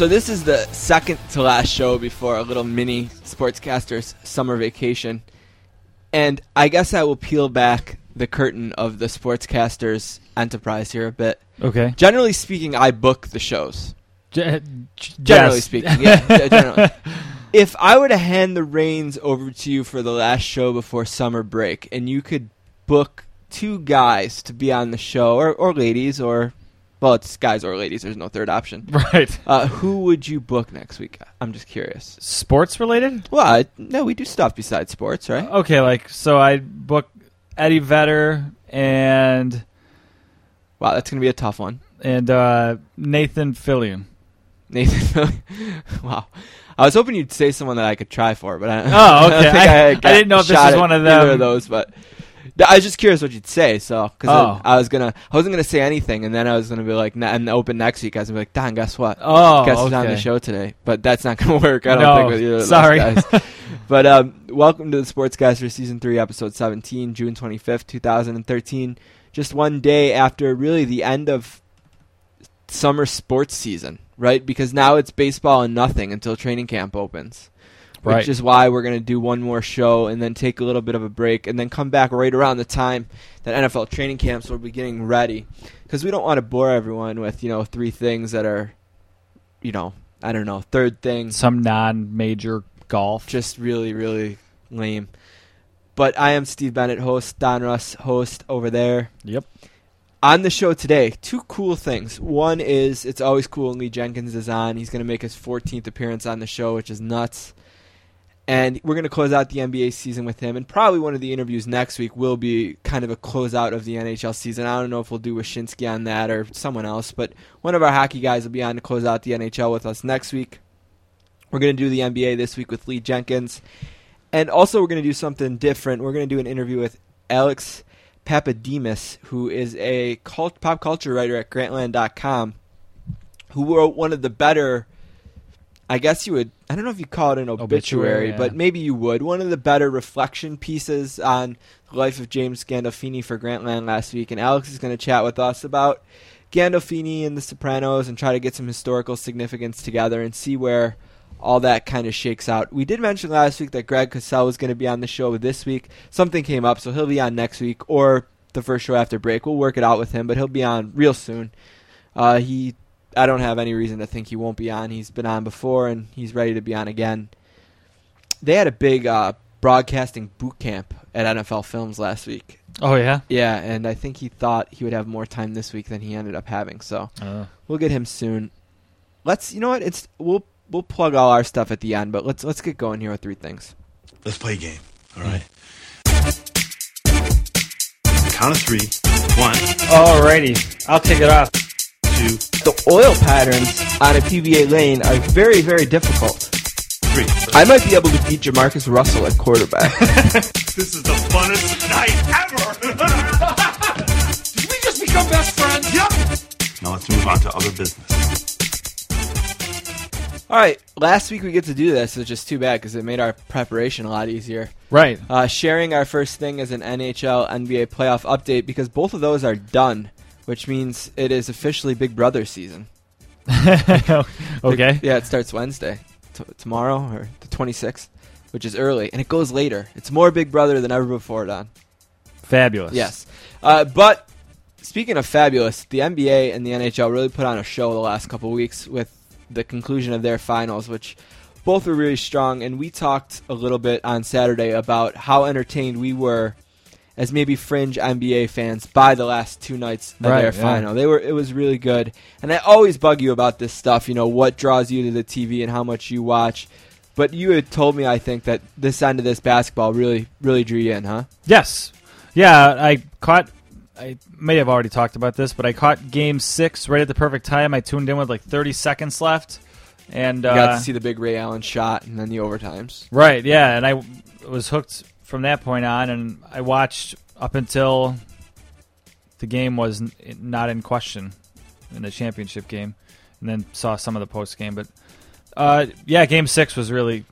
So this is the second to last show before a little mini sportscasters summer vacation. And I guess I will peel back the curtain of the sportscasters enterprise here a bit. Okay. Generally speaking, I book the shows. G- uh, Generally yes. speaking, yeah. yeah, generally. If I were to hand the reins over to you for the last show before summer break, and you could book two guys to be on the show, or, or ladies, or well, it's guys or ladies. There's no third option. Right. Uh, who would you book next week? I'm just curious. Sports related? Well, I, no, we do stuff besides sports, right? Okay, like so I book Eddie Vedder and Wow, that's gonna be a tough one. and uh, Nathan Fillion. Nathan, wow. I was hoping you'd say someone that I could try for, but I, Oh, I don't okay. think I- I got didn't know if this was at one of either of those, but I was just curious what you'd say. So, because Oh. I, was gonna, I wasn't gonna say anything, and then I was gonna be like, and open next week. I was gonna be like, Don, guess what? Oh, guess who's on the show today? But that's not gonna work. I don't No, think with those sorry. guys. But um, welcome to the Sportscaster Season 3, Episode 17, June 25th, 2013. Just one day after really the end of summer sports season, right? Because now it's baseball and nothing until training camp opens. Which is why we're going to do one more show and then take a little bit of a break and then come back right around the time that NFL training camps will be getting ready. Because we don't want to bore everyone with, you know, three things that are, you know, I don't know, third thing Some non-major golf. just really, really lame. But I am Steve Bennett, host, Don Russ, host over there. Yep. On the show today, two cool things. One is it's always cool when Lee Jenkins is on. He's going to make his 14th appearance on the show, which is nuts. And we're going to close out the NBA season with him. And probably one of the interviews next week will be kind of a closeout of the NHL season. I don't know if we'll do Wyshynski on that or someone else, but one of our hockey guys will be on to close out the NHL with us next week. We're going to do the NBA this week with Lee Jenkins. And also, we're going to do something different. We're going to do an interview with Alex Pappademas, who is a cult, pop culture writer at Grantland.com, who wrote one of the better, I guess you would, I don't know if you call it an obituary, Obituary, yeah. but maybe you would, one of the better reflection pieces on the life of James Gandolfini for Grantland last week. And Alex is going to chat with us about Gandolfini and The Sopranos and try to get some historical significance together and see where all that kind of shakes out. We did mention last week that Greg Cosell was going to be on the show this week. Something came up, so he'll be on next week or the first show after break. We'll work it out with him, but he'll be on real soon. Uh, he, I don't have any reason to think he won't be on. He's been on before, and he's ready to be on again. They had a big uh, broadcasting boot camp at NFL Films last week. Oh yeah. Yeah, and I think he thought he would have more time this week than he ended up having. So Uh, We'll get him soon. Let's you know what? It's we'll we'll plug all our stuff at the end, but let's let's get going here with three things. Let's play a game. All right. Count of three. One, Alrighty, I'll take it off. Two, The oil patterns on a PBA lane are very very difficult. three. I might be able to beat JaMarcus Russell at quarterback. This is the funnest night ever. Did we just become best friends? Yep. Now let's move on to other business. all right, last week we get to do this, which is too bad because it made our preparation a lot easier. Right. Uh, sharing our first thing is an NHL NBA playoff update because both of those are done, which means it is officially Big Brother season. okay. Yeah, it starts Wednesday, t- tomorrow or the 26th, which is early, and it goes later. It's more Big Brother than ever before, Don. Fabulous. Yes, uh, but speaking of fabulous, the NBA and the NHL really put on a show the last couple weeks with the conclusion of their finals, which both were really strong. And we talked a little bit on Saturday about how entertained we were as maybe fringe NBA fans by the last two nights of Right, their yeah. final. They were it was really good. And I always bug you about this stuff, you know, what draws you to the TV and how much you watch. But you had told me I think that this end of this basketball really really drew you in, huh? Yes. Yeah, I caught. I may have already talked about this, but I caught Game Six right at the perfect time. I tuned in with like 30 seconds left, and uh, got to see the big Ray Allen shot and then the overtimes. right, yeah, and I w- was hooked from that point on, and I watched up until the game was not in question in the championship game, and then saw some of the post game. But uh, yeah, Game Six was really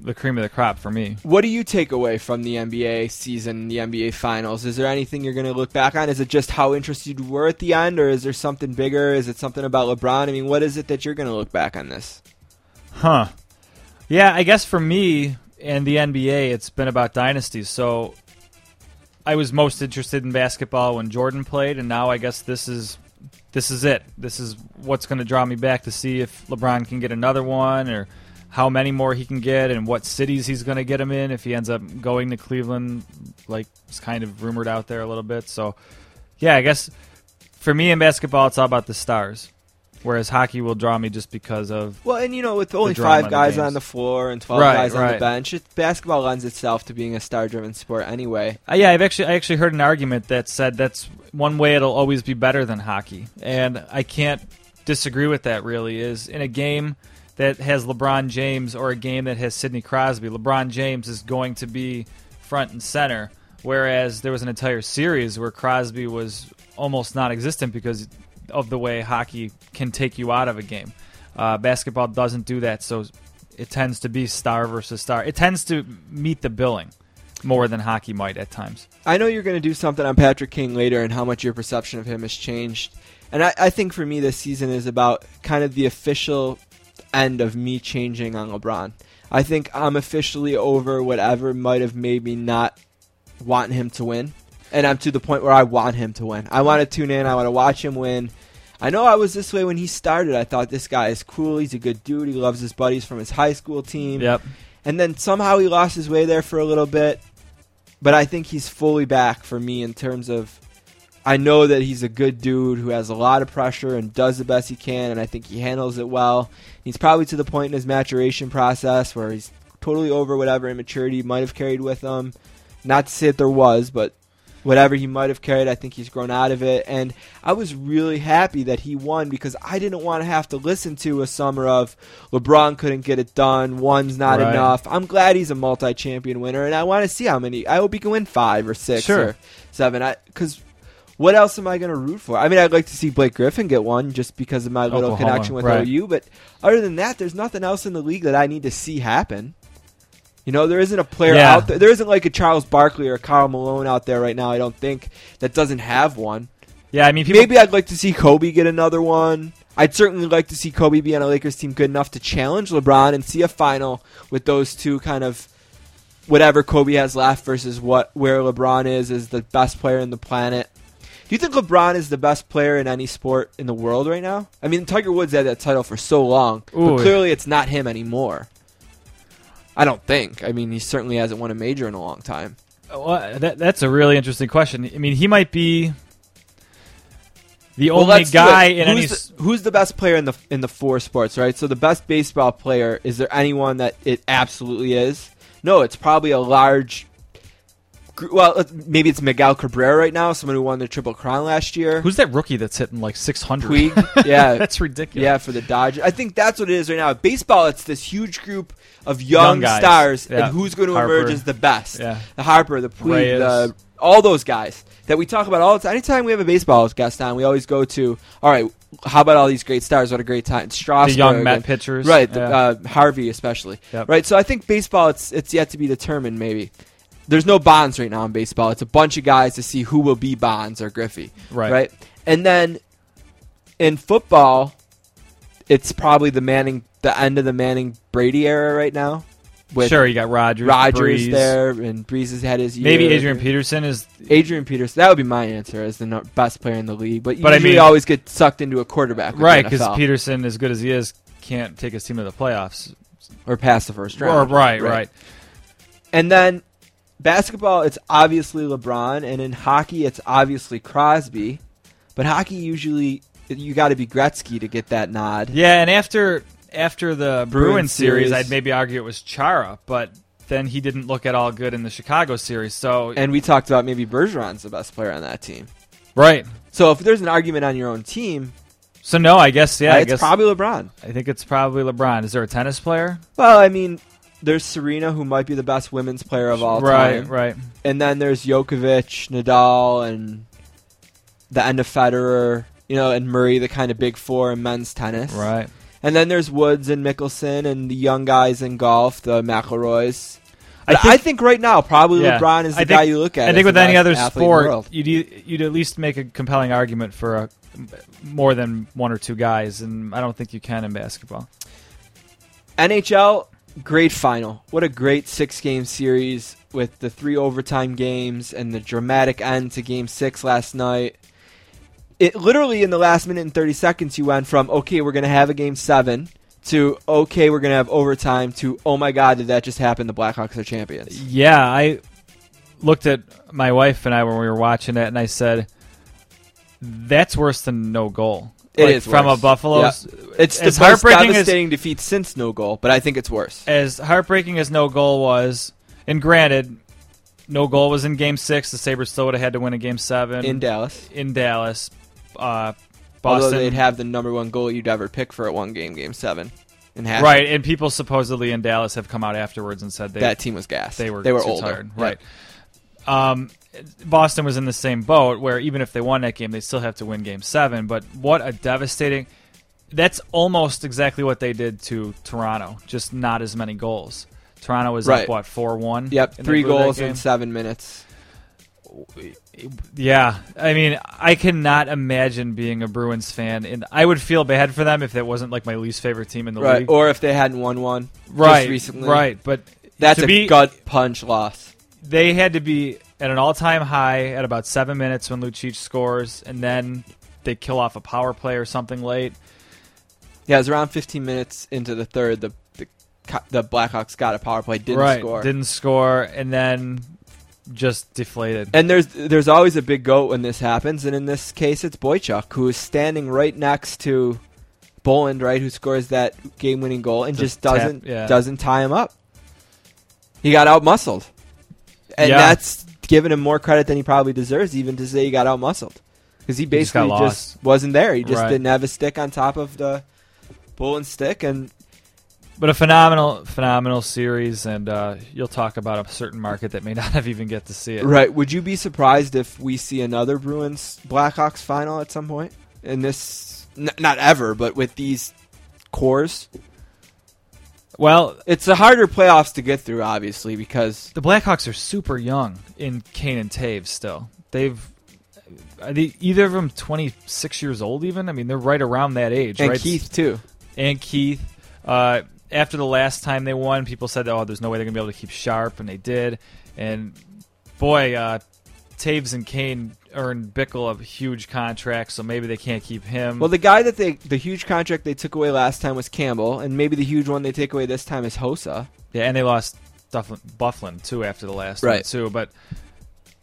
the cream of the crop for me. What do you take away from the NBA season, the NBA finals? Is there anything you're going to look back on? Is it just how interested you were at the end, or is there something bigger? Is it something about LeBron? I mean, what is it that you're going to look back on this? Huh. Yeah, I guess for me and the NBA, it's been about dynasties. So I was most interested in basketball when Jordan played, and now I guess this is this is it. This is what's going to draw me back to see if LeBron can get another one, or how many more he can get, and what cities he's going to get him in if he ends up going to Cleveland, like it's kind of rumored out there a little bit. So yeah, I guess for me in basketball, it's all about the stars. Whereas hockey will draw me just because of Well, and you know, with only five guys on the floor and 12 Right, guys on the bench, it, basketball lends itself to being a star driven sport anyway. Uh, yeah, I've actually I actually heard an argument that said that's one way it'll always be better than hockey, and I can't disagree with that. Really, is in a game that has LeBron James or a game that has Sidney Crosby, LeBron James is going to be front and center, whereas there was an entire series where Crosby was almost non-existent because of the way hockey can take you out of a game. Uh, basketball doesn't do that, so it tends to be star versus star. It tends to meet the billing more than hockey might at times. I know you're going to do something on Patrick Kane later and how much your perception of him has changed. And I, I think for me, this season is about kind of the official end of me changing on LeBron. I think I'm officially over whatever might have made me not want him to win. And I'm to the point where I want him to win. I want to tune in. I want to watch him win. I know I was this way when he started. I thought this guy is cool. He's a good dude. He loves his buddies from his high school team. Yep. And then somehow he lost his way there for a little bit. But I think he's fully back for me in terms of I know that he's a good dude who has a lot of pressure and does the best he can, and I think he handles it well. He's probably to the point in his maturation process where he's totally over whatever immaturity he might have carried with him. Not to say that there was, but whatever he might have carried, I think he's grown out of it. And I was really happy that he won because I didn't want to have to listen to a summer of LeBron couldn't get it done, one's not Right. enough. I'm glad he's a multi-champion winner, and I want to see how many. I hope he can win five or six Sure. or seven. Because what else am I going to root for? I mean, I'd like to see Blake Griffin get one just because of my little Oklahoma, connection with right. OU. But other than that, there's nothing else in the league that I need to see happen. You know, there isn't a player Yeah. out there. There isn't like a Charles Barkley or a Karl Malone out there right now. I don't think that doesn't have one. Yeah, I mean, people, Maybe I'd like to see Kobe get another one. I'd certainly like to see Kobe be on a Lakers team good enough to challenge LeBron and see a final with those two kind of whatever Kobe has left versus what where LeBron is is the best player in the planet. Do you think LeBron is the best player in any sport in the world right now? I mean, Tiger Woods had that title for so long, Ooh. but clearly it's not him anymore. I don't think. I mean, he certainly hasn't won a major in a long time. Oh, well, that, that's a really interesting question. I mean, he might be the Well, only guy any. who's s- the, who's the best player in the in the four sports, right? So the best baseball player is there anyone that it absolutely is? No, it's probably a large. Well, uh, maybe it's Miguel Cabrera right now, someone who won the Triple Crown last year. Who's that rookie that's hitting like 600? Puig? Yeah, that's ridiculous. yeah, for the Dodgers. I think that's what it is right now. Baseball, it's this huge group of young, Young stars, Yeah. and who's going to Harper. emerge as the best? Yeah. The Harper, the Puig, Reyes. the all those guys that we talk about all the time. Anytime we have a baseball guest on, we always go to, all right, how about all these great stars? What a great time. The young Met and- pitchers. Right, the, Yeah. uh, Harvey especially. Yep. Right, so I think baseball, it's it's yet to be determined. Maybe there's no bonds right now in baseball. It's a bunch of guys to see who will be Bonds or Griffey. Right. Right, and then in football, it's probably the Manning, the end of the Manning Brady era right now. With sure, you got Rogers. Rodgers Brees. there, and Brees has had his year. Maybe Adrian Peterson is. Adrian Peterson. That would be my answer as the best player in the league. But, But I mean- always get sucked into a quarterback, Right, because Peterson, as good as he is, can't take his team to the playoffs. or past the first Or, round. right, right, And then basketball, it's obviously LeBron, and in hockey, it's obviously Crosby. But hockey usually you got to be Gretzky to get that nod. Yeah, and after after the Bruins, Bruins series, series. I'd maybe argue it was Chara, but then he didn't look at all good in the Chicago series. So And we talked about maybe Bergeron's the best player on that team. right. So if there's an argument on your own team, So no, I guess yeah, uh, I it's guess probably LeBron. I think it's probably LeBron. Is there a tennis player? Well, I mean, there's Serena, who might be the best women's player of all right, time, right. right. and then there's Djokovic, Nadal, and the end of Federer, you know, and Murray, the kind of big four in men's tennis. Right. And then there's Woods and Mickelson and the young guys in golf, the McIlroys. I think- I think right now, probably Yeah. LeBron is the I guy you look at. I think with any other sport, you'd you'd at least make a compelling argument for a, more than one or two guys, and I don't think you can in basketball. NHL, great final. What a great six game series with the three overtime games and the dramatic end to game six last night. It literally in the last minute and 30 seconds, you went from, okay, we're going to have a game seven to, okay, we're going to have overtime to, oh my God, did that just happen? The Blackhawks are champions. Yeah, I looked at my wife and I when we were watching it, and I said, "That's worse than no goal." It Like, is from worse. a Buffalo's. It's the as most heartbreaking as devastating defeat since no goal, but I think it's worse. as heartbreaking as no goal was, and granted, no goal was in Game Six. The Sabres still would have had to win in Game Seven In Dallas. in Dallas. Uh, Although they'd have the number one goal you'd ever pick for a one game, game seven. Half. right, and people supposedly in Dallas have come out afterwards and said they that team was gassed. they were they were too older. tired. Yeah. Right. Um, Boston was in the same boat where even if they won that game, they still have to win Game Seven. But what a devastating! That's almost exactly what they did to Toronto, just not as many goals. Toronto was Right. up what four one. Yep, three goals in seven minutes. Yeah, I mean, I cannot imagine being a Bruins fan, and I would feel bad for them if that wasn't like my least favorite team in the Right, league. or if they hadn't won one right, just recently. right. But That's a be, gut punch loss. they had to be at an all-time high at about seven minutes when Lucic scores, and then they kill off a power play or something late. Yeah, it was around 15 minutes into the third. The the, the Blackhawks got a power play, didn't right, score. didn't score, and then just deflated. and there's there's always a big goat when this happens, and in this case, it's Boychuk who is standing right next to Bolland, right, who scores that game-winning goal and Just just doesn't yeah. doesn't tie him up. He got out muscled, and Yeah. that's giving him more credit than he probably deserves, even to say he got out muscled, because he He just basically just wasn't there. He just Right. didn't have a stick on top of the Bolland stick, and But a phenomenal, phenomenal series, and uh, you'll talk about a certain market that may not have even get to see it. Right. Would you be surprised if we see another Bruins Blackhawks final at some point in this? N- not ever, but with these cores, Well, it's a harder playoffs to get through, obviously, because the Blackhawks are super young in Kane and Toews still. They've are they, either of them 26 years old even? I mean, they're right around that age, and right? Keith too. and Keith. Uh, after the last time they won, people said, "Oh, there's no way they're gonna be able to keep sharp," and they did. And boy, uh, Toews and Kane earned Bickell a huge contract, so maybe they can't keep him. Well, the guy that they the huge contract they took away last time was Campbell, and maybe the huge one they take away this time is Hossa. yeah, and they lost Dufflin, Byfuglien too after the last one Right. too. But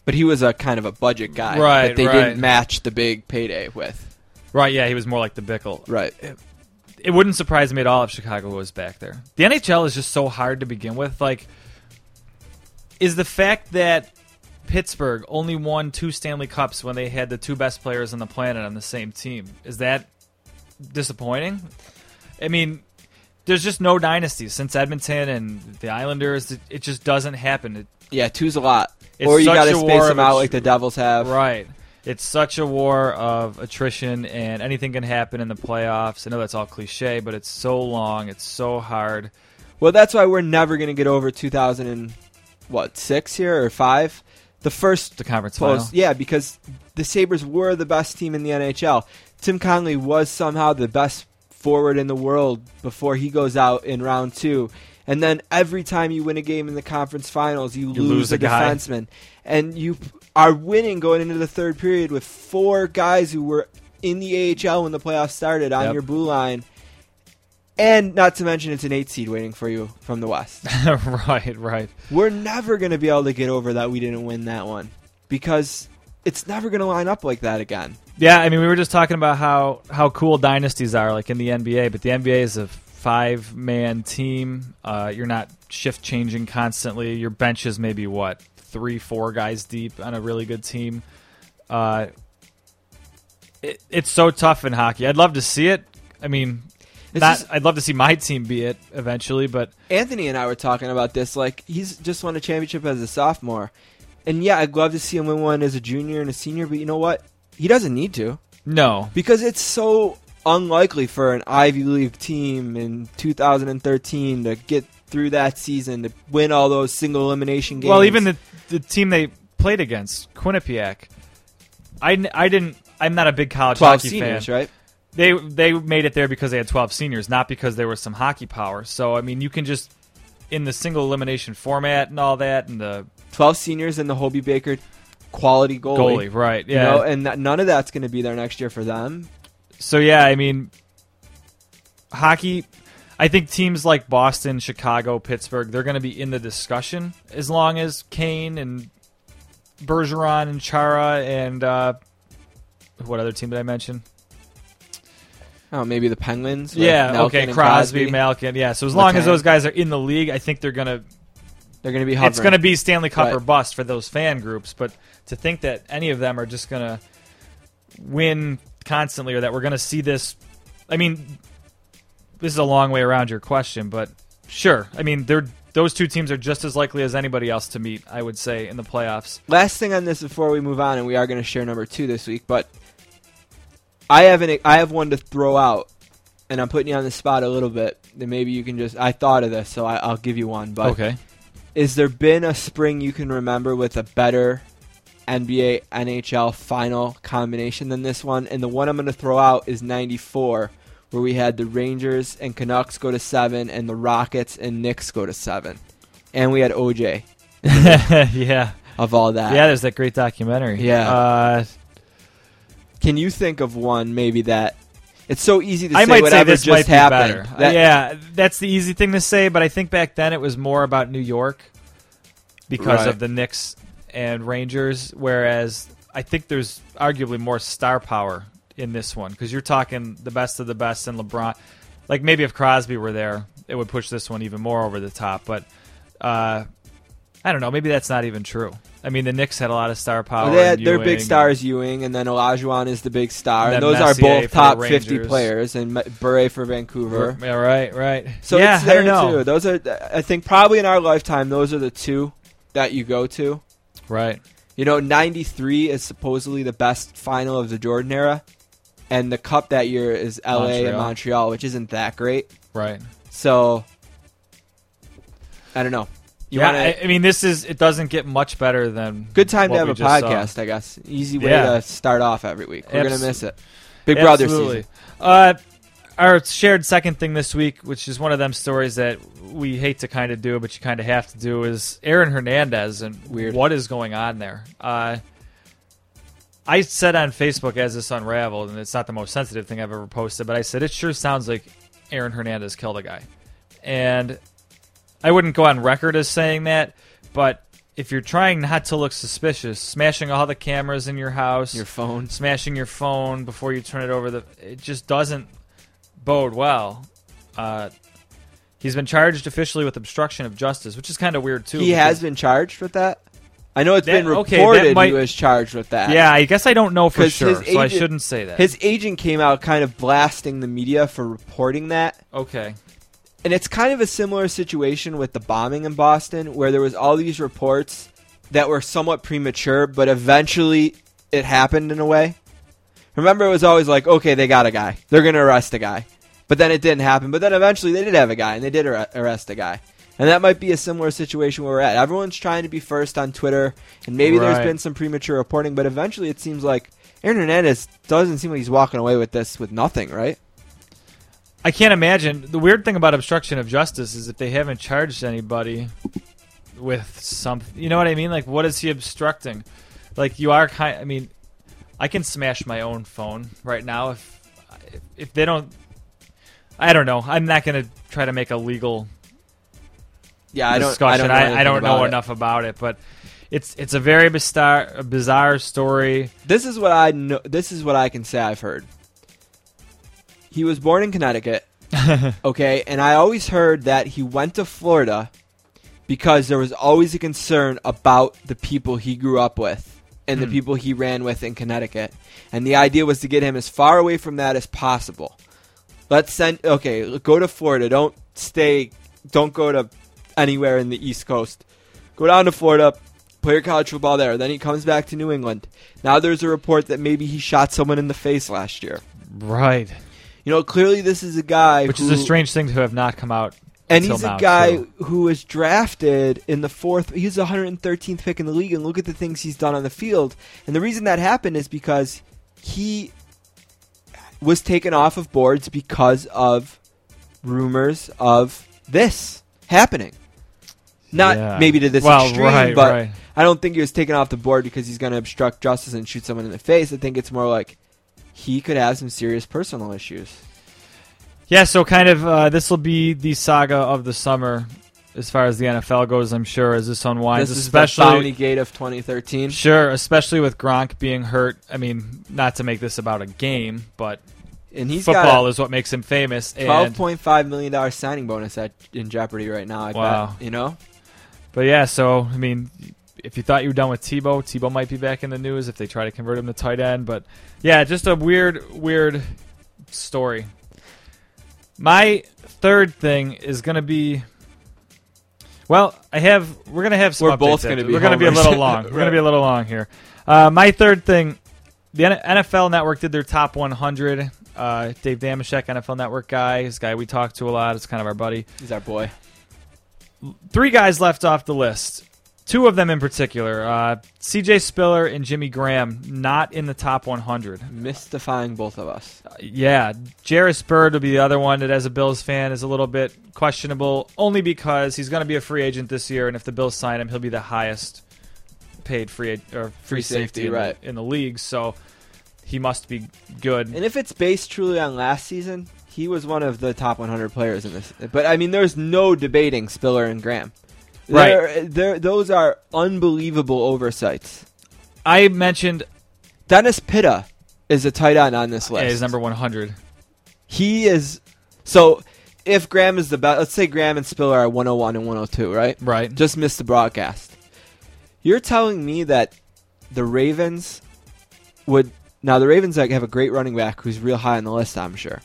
But he was a kind of a budget guy Right, that they right. didn't match the big payday with. right, yeah, he was more like the Bickell. Right. it wouldn't surprise me at all if Chicago was back there. The NHL is just so hard to begin with. Like, is the fact that Pittsburgh only won two Stanley Cups when they had the two best players on the planet on the same team is that disappointing? I mean, there's just no dynasty since Edmonton and the Islanders. It, just doesn't happen. It, Yeah, two's a lot. It's or you got to space them out like the Devils have. Right. It's such a war of attrition, and anything can happen in the playoffs. I know that's all cliche, but it's so long. It's so hard. Well, that's why we're never going to get over 2000 and what six here or five. The first The conference post, final. yeah, because the Sabres were the best team in the NHL. Tim Connolly was somehow the best forward in the world before he goes out in round two. And then every time you win a game in the conference finals, you, You lose, lose a a defenseman, and you are winning going into the third period with four guys who were in the AHL when the playoffs started on Yep. your blue line And not to mention, it's an eight seed waiting for you from the West. right, right. We're never going to be able to get over that we didn't win that one because it's never going to line up like that again. Yeah, I mean, we were just talking about how how cool dynasties are, like in the NBA. But the NBA is a five man team. Uh, you're not shift changing constantly. Your bench is maybe what three, four guys deep on a really good team. Uh, it, it's so tough in hockey. I'd love to see it. I mean, not. just- I'd love to see my team be it eventually, but Anthony and I were talking about this. Like, he's just won a championship as a sophomore. And yeah, I'd love to see him win one as a junior and a senior, but you know what? He doesn't need to. no. Because it's so unlikely for an Ivy League team in 2013 to get through that season to win all those single elimination games. Well, even the the team they played against, Quinnipiac. I, I didn't. I'm not a big college 12 hockey seniors, fan. right? They they made it there because they had 12 seniors, not because there was some hockey power. So I mean, you can just in the single elimination format and all that, and the 12 seniors and the Hobey Baker quality goalie. goalie, right? You Yeah. know, and that, none of that's going to be there next year for them. so yeah, I mean, hockey. I think teams like Boston, Chicago, Pittsburgh, they're going to be in the discussion as long as Kane and Bergeron and Chara and uh, what other team did I mention? Oh, maybe the Penguins. Yeah, okay, and Crosby, Malkin. Yeah, so as long as Letang. those guys are in the league, I think they're gonna. They're going to be hovering. It's gonna be Stanley Cup or bust for those fan groups. But to think that any of them are just gonna win constantly, or that we're gonna see this, I mean, this is a long way around your question, but sure. I mean, they're those two teams are just as likely as anybody else to meet. I would say in the playoffs. Last thing on this before we move on, and we are going to share number two this week, but I have an I have one to throw out, and I'm putting you on the spot a little bit. Then maybe you can just I thought of this, so I, I'll give you one. But okay. is there been a spring you can remember with a better NBA NHL final combination than this one? And the one I'm going to throw out is 94, where we had the Rangers and Canucks go to seven, and the Rockets and Knicks go to seven, and we had OJ yeah. of all that. Yeah, there's that great documentary. Yeah. Uh, Can you think of one maybe that? It's so easy to I say might say this just might happened. That- yeah, that's the easy thing to say, but I think back then it was more about New York because Right. of the Knicks and Rangers, whereas I think there's arguably more star power in this one because you're talking the best of the best and LeBron. Like maybe if Crosby were there, it would push this one even more over the top. But uh, I don't know. Maybe that's not even true. I mean, the Knicks had a lot of star power. They had their big and- stars, Ewing, and then Olajuwon is the big star, And and those are both top 50 players, and Bure for Vancouver. Yeah, right, right. So yeah, it's there I don't know. too. Those are, I think, probably in our lifetime, those are the two that you go to. Right. You know, 93 is supposedly the best final of the Jordan era, and the cup that year is LA and Montreal. Montreal, which isn't that great. Right. So, I don't know. You yeah, wanna, I, I mean, this is it doesn't get much better than Good time to have a just saw. podcast, I guess. Easy way Yeah. to start off every week. We're gonna miss it. Big Brother Absolutely. season. Uh, our shared second thing this week, which is one of them stories that we hate to kind of do, but you kind of have to do, is Aaron Hernandez and Weird. what is going on there. Uh, I said on Facebook as this unraveled, and it's not the most sensitive thing I've ever posted, but I said it sure sounds like Aaron Hernandez killed a guy, and I wouldn't go on record as saying that, but if you're trying not to look suspicious, smashing all the cameras in your house, Your phone. smashing your phone before you turn it over the it just doesn't bode well uh, he's been charged officially with obstruction of justice which is kind of weird too He has been charged with that. I know it's That- been okay, reported that might- he was charged with that. yeah i guess i don't know for sure his so i shouldn't say that His agent came out kind of blasting the media for reporting that. okay And it's kind of a similar situation with the bombing in Boston, where there was all these reports that were somewhat premature, but eventually it happened in a way. Remember, it was always like, okay, they got a guy, they're going to arrest a guy, but then it didn't happen. But then eventually they did have a guy, and they did ar- arrest a guy. And that might be a similar situation where we're at. Everyone's trying to be first on Twitter, and maybe there's been some premature reporting, but eventually it seems like Aaron Hernandez doesn't seem like he's walking away with this with nothing, right? I can't imagine the weird thing about obstruction of justice is if they haven't charged anybody with something you know what i mean like what is he obstructing like you are kind i mean i can smash my own phone right now if if they don't I don't know. I'm not going to try to make a legal Yeah, I don't. I don't know, I, I don't know it. enough about it, but it's it's a very bizarre bizarre story. This is what I know. This is what I can say. I've heard. He was born in Connecticut. okay, and I always heard that he went to Florida because there was always a concern about the people he grew up with and the Hmm. people he ran with in Connecticut. And the idea was to get him as far away from that as possible. Let's send okay, go to Florida. Don't stay don't go to anywhere in the East Coast. Go down to Florida, play your college football there. Then he comes back to New England. Now there's a report that maybe he shot someone in the face last year. Right. You know, clearly this is a guy Which who, is a strange thing to have not come out. and he's a guy too. who was drafted in the fourth. He's the 113th pick in the league, and look at the things he's done on the field. And the reason that happened is because he was taken off of boards because of rumors of this happening. Not Yeah. maybe to this Well, extreme, right, but right. I don't think he was taken off the board because he's going to obstruct justice and shoot someone in the face. I think it's more like he could have some serious personal issues. Yeah, so kind of uh, this will be the saga of the summer as far as the NFL goes. I'm sure as this unwinds, this is especially the Bounty Gate of 2013. sure, especially with Gronk being hurt. I mean, not to make this about a game, but And he's football is what makes him famous. twelve point five million dollar signing bonus at in jeopardy right now. I Wow. bet, you know. but yeah, so I mean, if you thought you were done with Tebow, Tebow might be back in the news if they try to convert him to tight end. But yeah, just a weird, weird story. My third thing is going to be. Well, I have. We're gonna have some. We're both gonna be We're gonna be a little long. We're gonna be a little long here. Uh, my third thing. The NFL Network did their top 100. Uh, Dave Dameshek, NFL Network guy, this guy we talk to a lot. It's kind of our buddy He's our boy. three guys left off the list. Two of them in particular, uh, C.J. Spiller and Jimmy Graham, not in the top 100. Mystifying both of us. Uh, yeah, Jairus Byrd will be the other one that, as a Bills fan, is a little bit questionable, only because he's going to be a free agent this year, and if the Bills sign him, he'll be the highest paid free or free, Free safety, safety, in, right. the, in the league. So he must be good. And if it's based truly on last season, he was one of the top 100 players in this. But I mean, there's no debating Spiller and Graham. Right. They're- those are unbelievable oversights. I mentioned Dennis Pitta is a tight end on this list. yeah, he's number 100. He is. So if Graham is the best, let's say Graham and Spiller are 101 and 102, right? Right. Just missed the broadcast. You're telling me that the Ravens would. Now, the Ravens have a great running back who's real high on the list, I'm sure.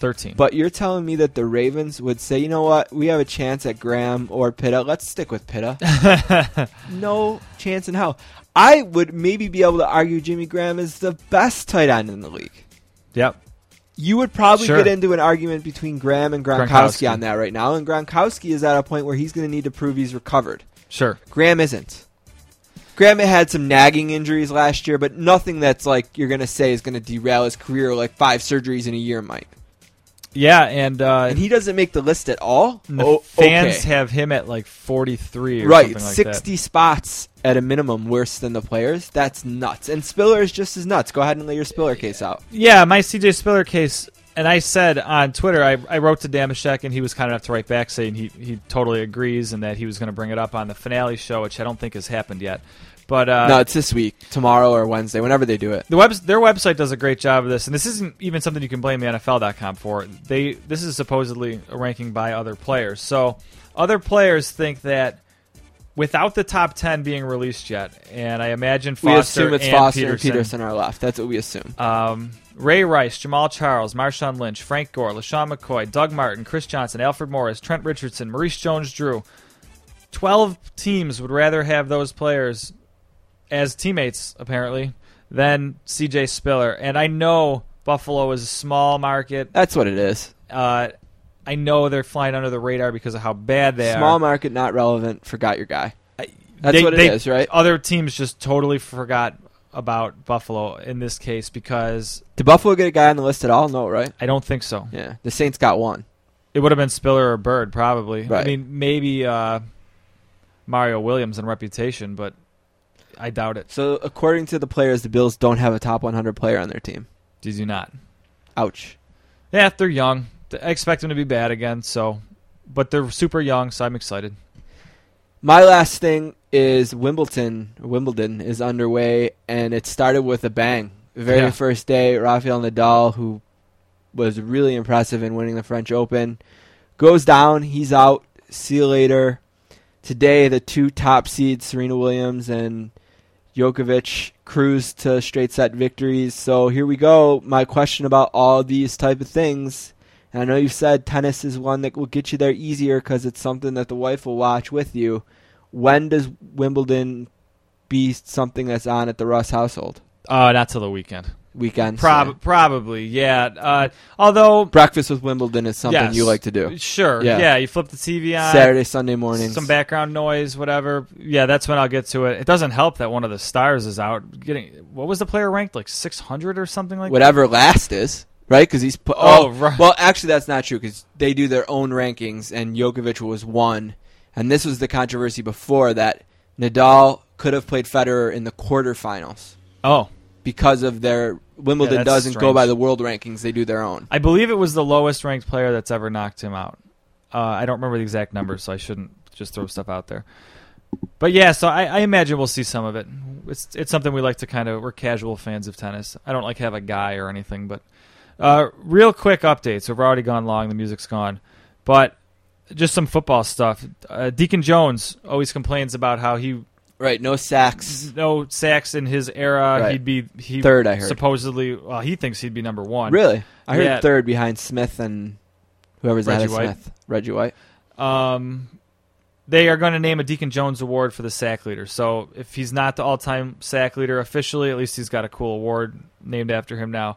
13. But you're telling me that the Ravens would say, you know what, we have a chance at Graham or Pitta. Let's stick with Pitta. no chance in hell. I would maybe be able to argue Jimmy Graham is the best tight end in the league. yep. You would probably Sure. get into an argument between Graham and Gronkowski, Gronkowski. on that right now, and Gronkowski is at a point where he's going to need to prove he's recovered. Sure. Graham isn't. Graham had some nagging injuries last year, but nothing that's like you're going to say is going to derail his career like five surgeries in a year might. Yeah, and, uh, And he doesn't make the list at all. And the Oh, fans okay. have him at like 43 right, something like sixty spots at a minimum worse than the players. That's nuts. And Spiller is just as nuts. Go ahead and lay your Spiller case out. Yeah, my CJ Spiller case, and I said on Twitter, I, I wrote to Dameshek, and he was kind enough to write back saying he, he totally agrees and that he was going to bring it up on the finale show, which I don't think has happened yet. But uh, no, it's this week, tomorrow or Wednesday, whenever they do it. the web, their website does a great job of this, and this isn't even something you can blame the NFL.com for. They this is supposedly a ranking by other players. So other players think that without the top ten being released yet, and I imagine Foster we assume it's and Foster Peterson, and Peterson are left. That's what we assume. Um, Ray Rice, Jamaal Charles, Marshawn Lynch, Frank Gore, LeSean McCoy, Doug Martin, Chris Johnson, Alfred Morris, Trent Richardson, Maurice Jones Drew. Twelve teams would rather have those players as teammates, apparently, than CJ Spiller. And I know Buffalo is a small market. That's what it is. Uh, I know they're flying under the radar because of how bad they Small are. Small market, not relevant. Forgot your guy. That's they- what it they- is, right? Other teams just totally forgot about Buffalo in this case because Did Buffalo get a guy on the list at all? No, right? I don't think so. Yeah, the Saints got one. It would have been Spiller or Byrd, probably. I mean, maybe uh, Mario Williams in reputation, but I doubt it. So according to the players, the Bills don't have a top 100 player on their team. Did you not? Ouch. Yeah, they're young. I expect them to be bad again. So, but they're super young, so I'm excited. My last thing is Wimbledon. Wimbledon is underway, and it started with a bang. The very Yeah. first day, Rafael Nadal, who was really impressive in winning the French Open, goes down. He's out. See you later. Today, the two top seeds, Serena Williams and Djokovic, cruise to straight set victories. So here we go. My question about all these type of things. And I know you said tennis is one that will get you there easier because it's something that the wife will watch with you. When does Wimbledon be something that's on at the Russ household? Uh, not till the weekend. Weekends. Prob- probably, yeah. Uh, although Breakfast with Wimbledon is something yes. you like to do. Sure, Yeah. yeah. You flip the TV on. Saturday, Sunday mornings. some background noise, whatever. Yeah, that's when I'll get to it. It doesn't help that one of the stars is out. Getting what was the player ranked like 600 or something like whatever last is, right? Because he's put. Oh, Oh, right. Well, actually, that's not true because they do their own rankings, and Djokovic was one, and this was the controversy before that Nadal could have played Federer in the quarterfinals. Oh, because of their Wimbledon that's doesn't go by the world rankings; they do their own. I believe it was the lowest ranked player that's ever knocked him out. Uh, I don't remember the exact number, so I shouldn't just throw stuff out there. But yeah, so I, I imagine we'll see some of it. It's it's something we like to kind of we're casual fans of tennis. I don't like have a guy or anything, but uh, real quick updates. We've already gone long. The music's gone, but just some football stuff. Uh, Deacon Jones always complains about how he Right? No sacks. no sacks in his era. Right. He'd be he Third, I heard. supposedly. Well, he thinks he'd be number one. Really? I heard Yeah. third behind Smith and whoever's ahead of White. Smith. Reggie White. Um, they are going to name a Deacon Jones Award for the sack leader. So if he's not the all-time sack leader officially, at least he's got a cool award named after him now.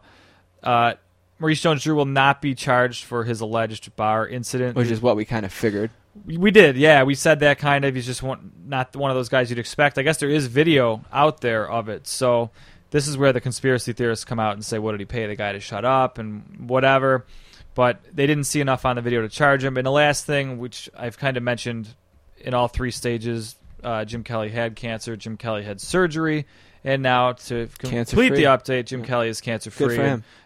Uh, Maurice Jones-Drew will not be charged for his alleged bar incident. Which is what we kind of figured. We did, yeah. We said that kind of. He's just one, not one of those guys you'd expect. I guess there is video out there of it. So this is where the conspiracy theorists come out and say, "What did he pay the guy to shut up?" and whatever. But they didn't see enough on the video to charge him. And the last thing, which I've kind of mentioned in all three stages, uh, Jim Kelly had cancer. Jim Kelly had surgery, and now to complete the update, Jim Kelly is cancer free.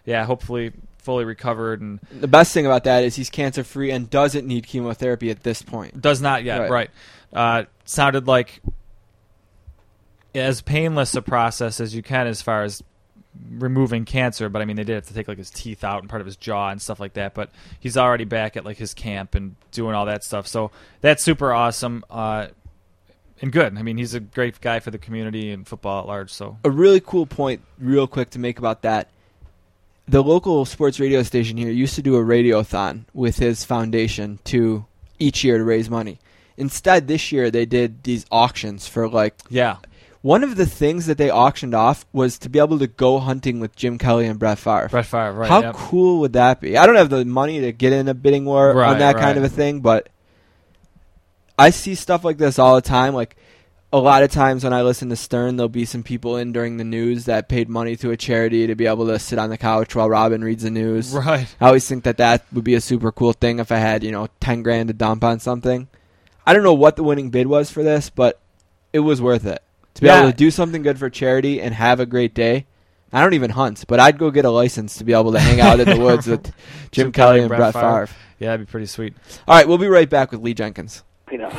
Yeah, hopefully fully recovered and The best thing about that is he's cancer free and doesn't need chemotherapy at this point. Does not yet, Right. right. Uh, sounded like as painless a process as you can as far as removing cancer, but I mean they did have to take like his teeth out and part of his jaw and stuff like that. But he's already back at like his camp and doing all that stuff. So that's super awesome. Uh, and good. I mean, he's a great guy for the community and football at large. So a really cool point, real quick, to make about that. The local sports radio station here used to do a radiothon with his foundation to each year to raise money. Instead, this year they did these auctions for like yeah, one of the things that they auctioned off was to be able to go hunting with Jim Kelly and Brett Favre. Brett Favre. Right. How yep. cool would that be? I don't have the money to get in a bidding war on that right. kind of a thing, but I see stuff like this all the time. Like a lot of times when I listen to Stern, there'll be some people in during the news that paid money to a charity to be able to sit on the couch while Robin reads the news. Right. I always think that that would be a super cool thing if I had, you know, 10 grand to dump on something. I don't know what the winning bid was for this, but it was worth it. To be Yeah. able to do something good for charity and have a great day. I don't even hunt, but I'd go get a license to be able to hang out in the woods with Jim, Kelly and Brett Favre. Yeah, that'd be pretty sweet. All right, we'll be right back with Lee Jenkins. Peanut.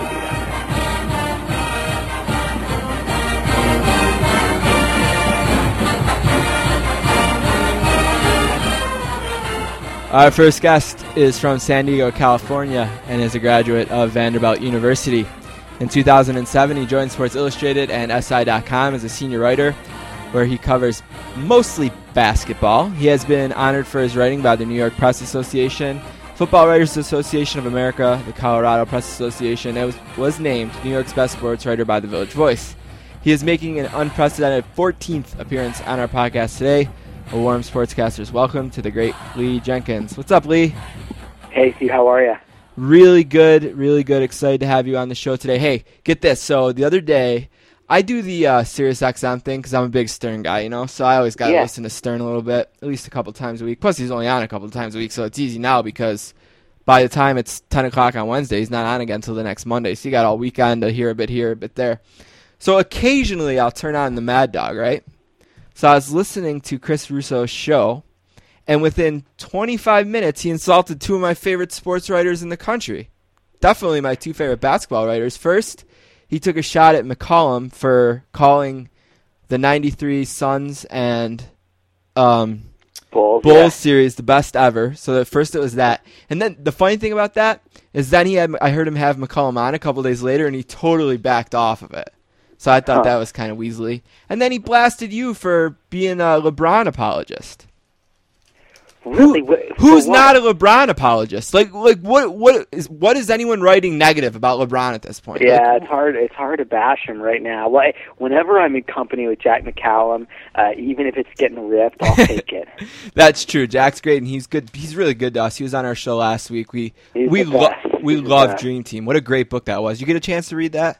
Our first guest is from San Diego, California, and is a graduate of Vanderbilt University. In 2007, he joined Sports Illustrated and SI.com as a senior writer, where he covers mostly basketball. He has been honored for his writing by the New York Press Association, Football Writers Association of America, the Colorado Press Association, and was, was named New York's best sports writer by the Village Voice. He is making an unprecedented 14th appearance on our podcast today. A warm sportscasters welcome to the great Lee Jenkins. What's up, Lee? Hey, Steve, how are you? Really good, really good. Excited to have you on the show today. Hey, get this. So the other day, I do the uh, Sirius XM thing because I'm a big Stern guy, you know. So I always got to Yeah. listen to Stern a little bit, at least a couple times a week. Plus, he's only on a couple times a week, so it's easy now because by the time it's 10 o'clock on Wednesday, he's not on again until the next Monday. So you got all weekend to hear a bit here, a bit there. So occasionally I'll turn on the Mad Dog, right? So I was listening to Chris Russo's show, and within 25 minutes, he insulted two of my favorite sports writers in the country. Definitely my two favorite basketball writers. First, he took a shot at McCallum for calling the 93 Suns and um, Bulls. Bulls yeah. series the best ever. So at first it was that, and then the funny thing about that is then he had I heard him have McCallum on a couple days later, and he totally backed off of it. So I thought Huh. that was kind of weaselly. And then he blasted you for being a LeBron apologist. Really? Who- who's not a LeBron apologist? Like, like what, what is, what is anyone writing negative about LeBron at this point? Yeah, Like, it's hard. It's hard to bash him right now. I- whenever I'm in company with Jack McCallum, uh, even if it's getting ripped, I'll take it. that's true. Jack's great, and he's good. He's really good to us. He was on our show last week. We He's we lo- we He's love. Dream Team. What a great book that was. You get a chance to read that?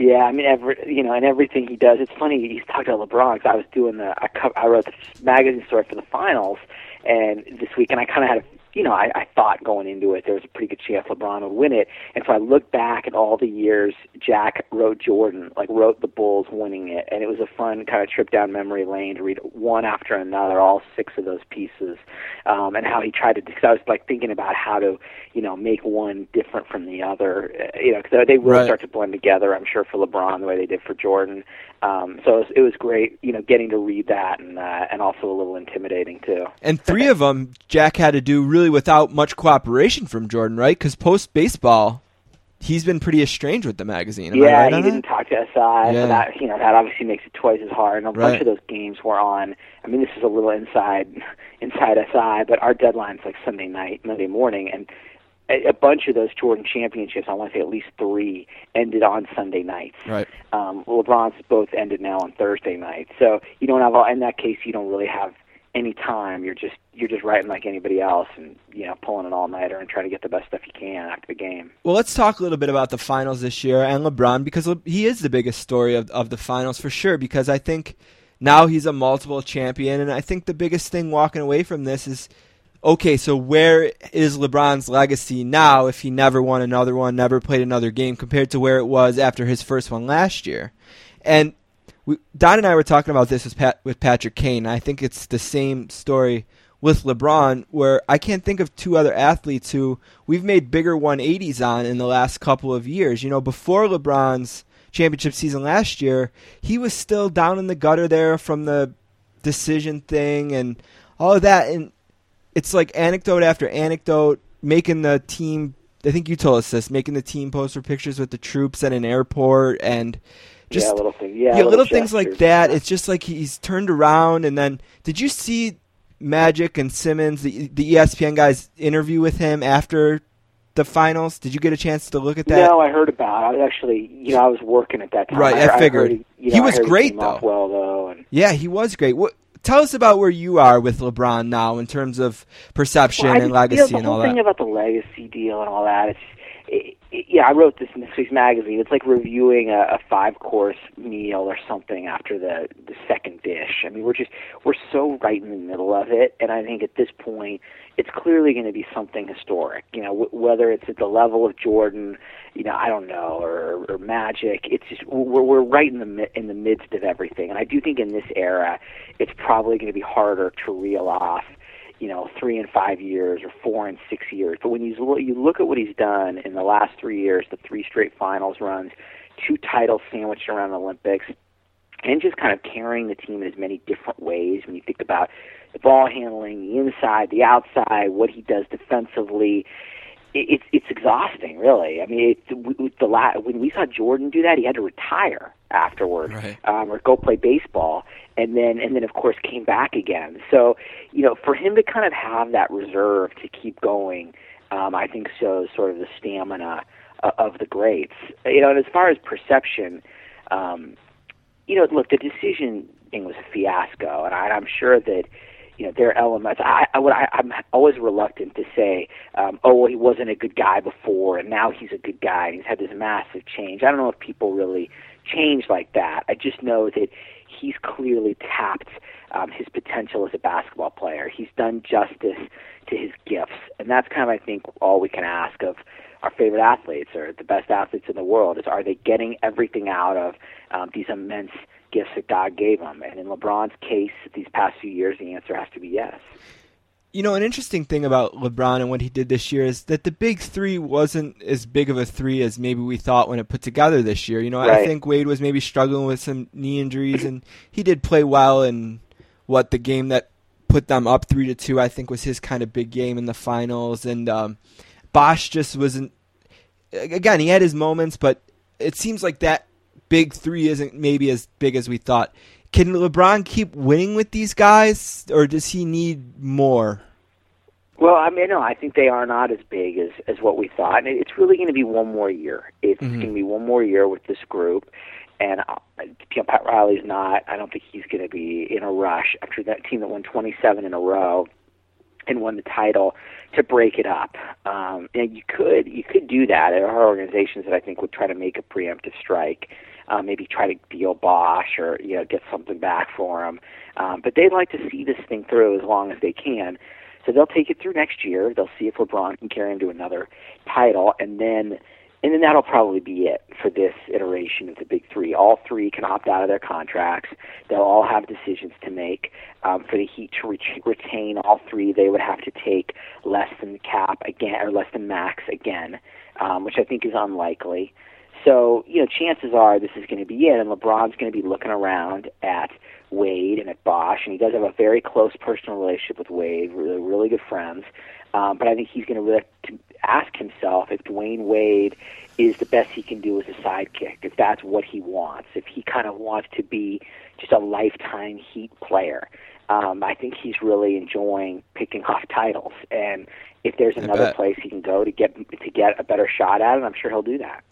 Yeah, I mean, every you know, and everything he does. It's funny. He's talked about LeBron because I was doing the I, co- I wrote the magazine story for the finals, and this week, and I kind of had a you know, I, I thought going into it there was a pretty good chance LeBron would win it. And so I looked back at all the years Jack wrote Jordan, like wrote the Bulls winning it, and it was a fun kind of trip down memory lane to read one after another, all six of those pieces, um, and how he tried to. Because I was like thinking about how to, you know, make one different from the other, uh, you know, because they will Right. start to blend together. I'm sure for LeBron the way they did for Jordan. Um, so it was, it was great, you know, getting to read that and uh, and also a little intimidating too. And three of them Jack had to do really without much cooperation from Jordan, right? Because post baseball, he's been pretty estranged with the magazine. Am yeah, right he didn't that? talk to SI. Yeah. So that you know that obviously makes it twice as hard. And a Right. bunch of those games were on. I mean, this is a little inside inside SI, but our deadline's like Sunday night, Monday morning, and a, a bunch of those Jordan championships, I want to say at least three, ended on Sunday nights. Right. Um, LeBron's both ended now on Thursday night. So you don't have all. In that case, you don't really have any time. You're just you're just writing like anybody else, and you know pulling an all nighter and trying to get the best stuff you can after the game. Well, let's talk a little bit about the finals this year and LeBron because he is the biggest story of, of the finals for sure. Because I think now he's a multiple champion, and I think the biggest thing walking away from this is okay, so where is LeBron's legacy now if he never won another one, never played another game compared to where it was after his first one last year? And we, Don and I were talking about this with, Pat, with Patrick Kane. I think it's the same story with LeBron, where I can't think of two other athletes who we've made bigger 180s on in the last couple of years. You know, before LeBron's championship season last year, he was still down in the gutter there from the decision thing and all of that. And it's like anecdote after anecdote, making the team. I think you told us this, making the team poster pictures with the troops at an airport and just yeah, little things. Yeah, yeah, little things like that. It's just like he's turned around, and then did you see Magic and Simmons, the the ESPN guys, interview with him after the finals? Did you get a chance to look at that? No, I heard about. it. I was actually, you know, I was working at that time. Right, I I figured. heard he, you He know, I was great, though. Well, though, and Yeah, he was great. What? Tell us about where you are with LeBron now in terms of perception Well, I and legacy you know, the and whole all thing that. about the legacy deal and all that. It's it, it, yeah, I wrote this in this week's magazine. It's like reviewing a, a five course meal or something after the the second dish. I mean, we're just we're so right in the middle of it, and I think at this point, it's clearly going to be something historic. You know, w- whether it's at the level of Jordan, you know, I don't know, or, or Magic. It's just we're we're right in the mi- in the midst of everything, and I do think in this era, it's probably going to be harder to reel off you know, three and five years or four and six years. But when you look, you look at what he's done in the last three years, the three straight finals runs, two titles sandwiched around the Olympics, and just kind of carrying the team in as many different ways. When you think about the ball handling, the inside, the outside, what he does defensively, it, it's it's exhausting, really. I mean, it, the la- when we saw Jordan do that, he had to retire afterward Right. um, or go play baseball, and then and then of course came back again. So you know, for him to kind of have that reserve to keep going, um, I think shows sort of the stamina uh, of the greats. You know, and as far as perception, um, you know, look, the decision thing was a fiasco, and I, I'm sure that you know there are elements. I, I, what I I'm always reluctant to say, um, oh, well, he wasn't a good guy before, and now he's a good guy, and he's had this massive change. I don't know if people really change like that. I just know that he's clearly tapped um, his potential as a basketball player. He's done justice to his gifts, and that's kind of I think all we can ask of our favorite athletes or the best athletes in the world is are they getting everything out of um, these immense gifts that God gave them? And in LeBron's case, these past few years, the answer has to be yes. You know, an interesting thing about LeBron and what he did this year is that the big three wasn't as big of a three as maybe we thought when it put together this year. You know, I think Wade was maybe struggling with some knee injuries, and he did play well in what the game that put them up three to two. I think was his kind of big game in the finals, and um, Bosh just wasn't. Again, he had his moments, but it seems like that big three isn't maybe as big as we thought. Can LeBron keep winning with these guys, or does he need more? Well, I mean, no, I think they are not as big as as what we thought, and it's really going to be one more year. It's Mhm. going to be one more year with this group, and uh, you know, Pat Riley's not. I don't think he's going to be in a rush after that team that won 27 in a row and won the title to break it up. Um, and you could you could do that. There are organizations that I think would try to make a preemptive strike, uh, maybe try to deal Bosh or you know get something back for them. Um, but they'd like to see this thing through as long as they can. So they'll take it through next year. They'll see if LeBron can carry him to another title, and then and then that'll probably be it for this iteration of the big three. All three can opt out of their contracts. They'll all have decisions to make. Um, for the Heat to ret- retain all three, they would have to take less than cap again, or less than max again, um, which I think is unlikely. So, you know, chances are this is going to be it, and LeBron's going to be looking around at Wade and at Bosh, and he does have a very close personal relationship with Wade, really, really good friends. Um, but I think he's going to really to ask himself if Dwyane Wade is the best he can do as a sidekick, if that's what he wants, if he kind of wants to be just a lifetime Heat player. Um, I think he's really enjoying picking off titles, and if there's another place he can go to get to get a better shot at it, I'm sure he'll do that.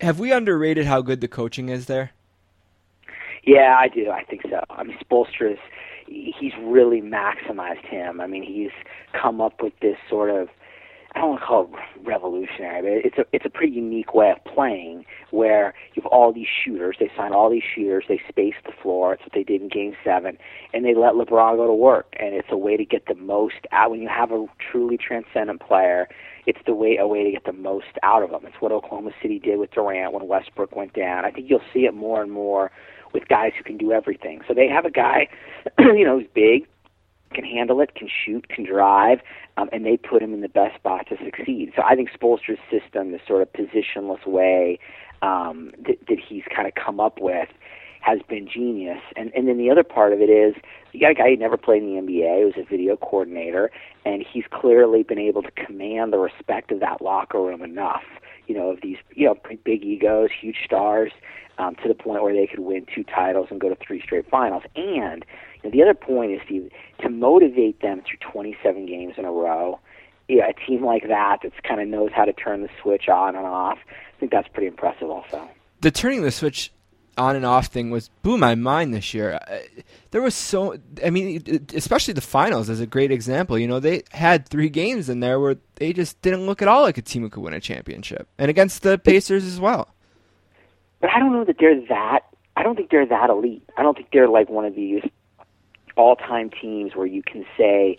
Have we underrated how good the coaching is there? Yeah, I do. I think so. I mean, Spoelstra's he's really maximized him. I mean, he's come up with this sort of I don't call it revolutionary, but it's a it's a pretty unique way of playing where you have all these shooters. They sign all these shooters. They space the floor. It's what they did in Game Seven, and they let LeBron go to work. And it's a way to get the most out when you have a truly transcendent player. It's the way a way to get the most out of them. It's what Oklahoma City did with Durant when Westbrook went down. I think you'll see it more and more with guys who can do everything. So they have a guy, you know, who's big, can handle it, can shoot, can drive, um, and they put him in the best spot to succeed. So I think Spoelstra's system, this sort of positionless way um, that, that he's kind of come up with, has been genius. And and then the other part of it is you got a guy who never played in the NBA, who's a video coordinator, and he's clearly been able to command the respect of that locker room enough. You know, of these you know big egos, huge stars, um, to the point where they could win two titles and go to three straight finals. And you know, the other point is Steve, to motivate them through 27 games in a row. Yeah, a team like that that's kind of knows how to turn the switch on and off. I think that's pretty impressive, also. The turning the switch on and off thing was blew my mind this year. There was so, I mean, especially the finals is a great example. You know, they had three games in there where they just didn't look at all like a team who could win a championship, and against the Pacers as well. But I don't know that they're that. I don't think they're that elite. I don't think they're like one of these all-time teams where you can say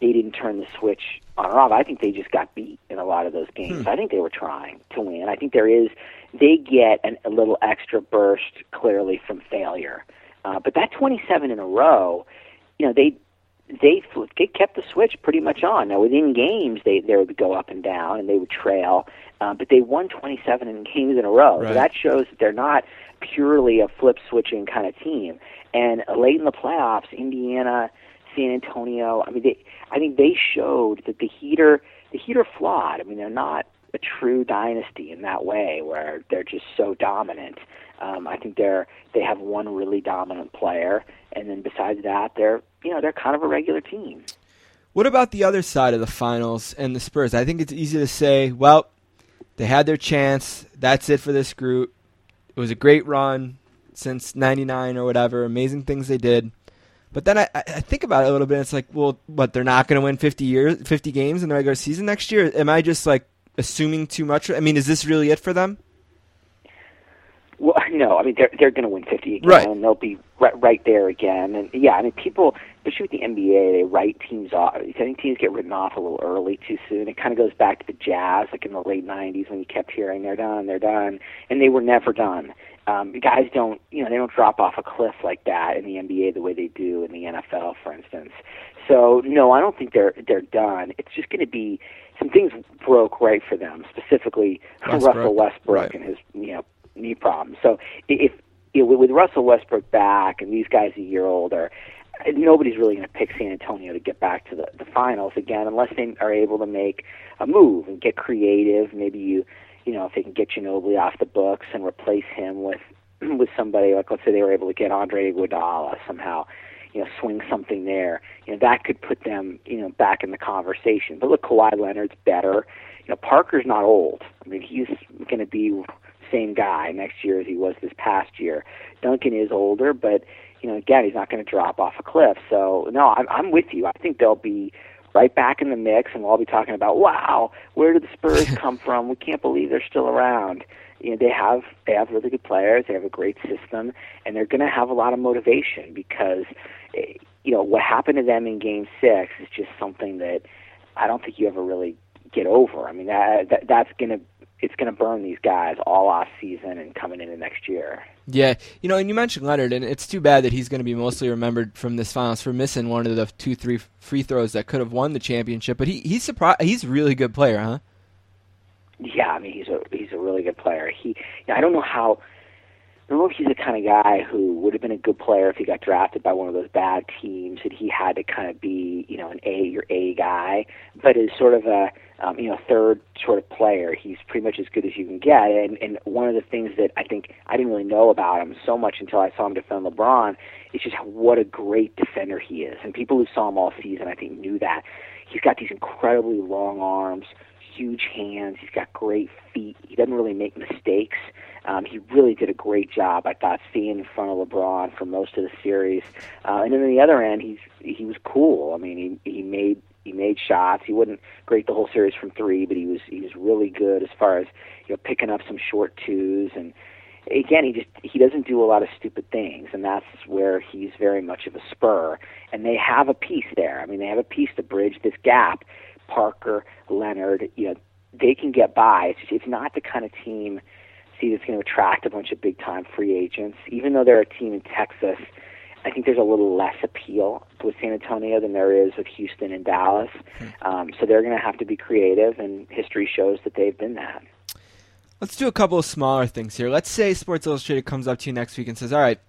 they didn't turn the switch on or off. I think they just got beat in a lot of those games. I think they were trying to win. I think there is they get an, a little extra burst clearly from failure. Uh, but that 27 in a row, you know, they they they kept the switch pretty much on. Now within games, they they would go up and down and they would trail, uh, but they won 27 in games in a row. Right. So that shows that they're not purely a flip switching kind of team. And late in the playoffs, Indiana, San Antonio, I mean, they I think they showed that the Heater the heater flawed. I mean, they're not a true dynasty in that way where they're just so dominant. Um, I think they're they have one really dominant player, and then besides that, they're you know they're kind of a regular team. What about the other side of the finals and the Spurs? I think it's easy to say, well, they had their chance. That's it for this group. It was a great run since 99 or whatever. Amazing things they did. But then I, I think about it a little bit. And It's like, well, what? They're not going to win 50 years, 50 games in the regular season next year. Am I just like assuming too much? I mean, is this really it for them? Well, no, I mean they're they're going to win 50 again, Right. and they'll be right, right there again. And yeah, I mean people, especially with the NBA, they write teams off. I think teams get written off a little early too soon. It kind of goes back to the Jazz, like in the late 90s when you kept hearing they're done, they're done, and they were never done. Um, guys don't, you know, they don't drop off a cliff like that in the NBA the way they do in the NFL, for instance. So no, I don't think they're they're done. It's just going to be some things broke right for them, specifically Westbrook. Russell Westbrook Right. and his you know knee problems. So if you know, with, with Russell Westbrook back and these guys a year older, nobody's really going to pick San Antonio to get back to the, the finals again unless they are able to make a move and get creative. Maybe you, you know, if they can get Ginobili off the books and replace him with with somebody like let's say they were able to get Andre Iguodala somehow, you know, swing something there. You know, that could put them, you know, back in the conversation. But look, Kawhi Leonard's better. You know, Parker's not old. I mean, he's going to be same guy next year as he was this past year. Duncan is older, but you know, again, he's not going to drop off a cliff. So no, I'm, I'm with you. I think they'll be right back in the mix, and we'll all be talking about, wow, where did the Spurs come from? We can't believe they're still around. You know, they have they have really good players. They have a great system, and they're going to have a lot of motivation because, eh, you know, what happened to them in Game Six is just something that I don't think you ever really get over. I mean, that, that that's going to it's going to burn these guys all off season and coming into next year. Yeah, you know, and you mentioned Leonard, and it's too bad that he's going to be mostly remembered from this finals for missing one of the two, three free throws that could have won the championship. But he he's surprised. He's a really good player, huh? Yeah, I mean he's a he's a really good player. He I don't know how I don't know if he's the kind of guy who would have been a good player if he got drafted by one of those bad teams and he had to kind of be, you know, an A your A guy, but as sort of a um, you know, third sort of player, he's pretty much as good as you can get. And and one of the things that I think I didn't really know about him so much until I saw him defend LeBron is just what a great defender he is. And people who saw him all season I think knew that. He's got these incredibly long arms, huge hands. He's got great feet. He doesn't really make mistakes. Um, he really did a great job, I thought, staying in front of LeBron for most of the series. Uh, and then on the other end, he's he was cool. I mean, he he made he made shots. He wasn't great the whole series from three, but he was he was really good as far as you know picking up some short twos and again he just he doesn't do a lot of stupid things and that's where he's very much of a spur and they have a piece there. I mean they have a piece to bridge this gap. Parker, Leonard, you know, they can get by. It's just, it's not the kind of team see that's going to attract a bunch of big time free agents. Even though they're a team in Texas, I think there's a little less appeal with San Antonio than there is with Houston and Dallas. Um, so they're going to have to be creative, and history shows that they've been that. Let's do a couple of smaller things here. Let's say Sports Illustrated comes up to you next week and says, "All right,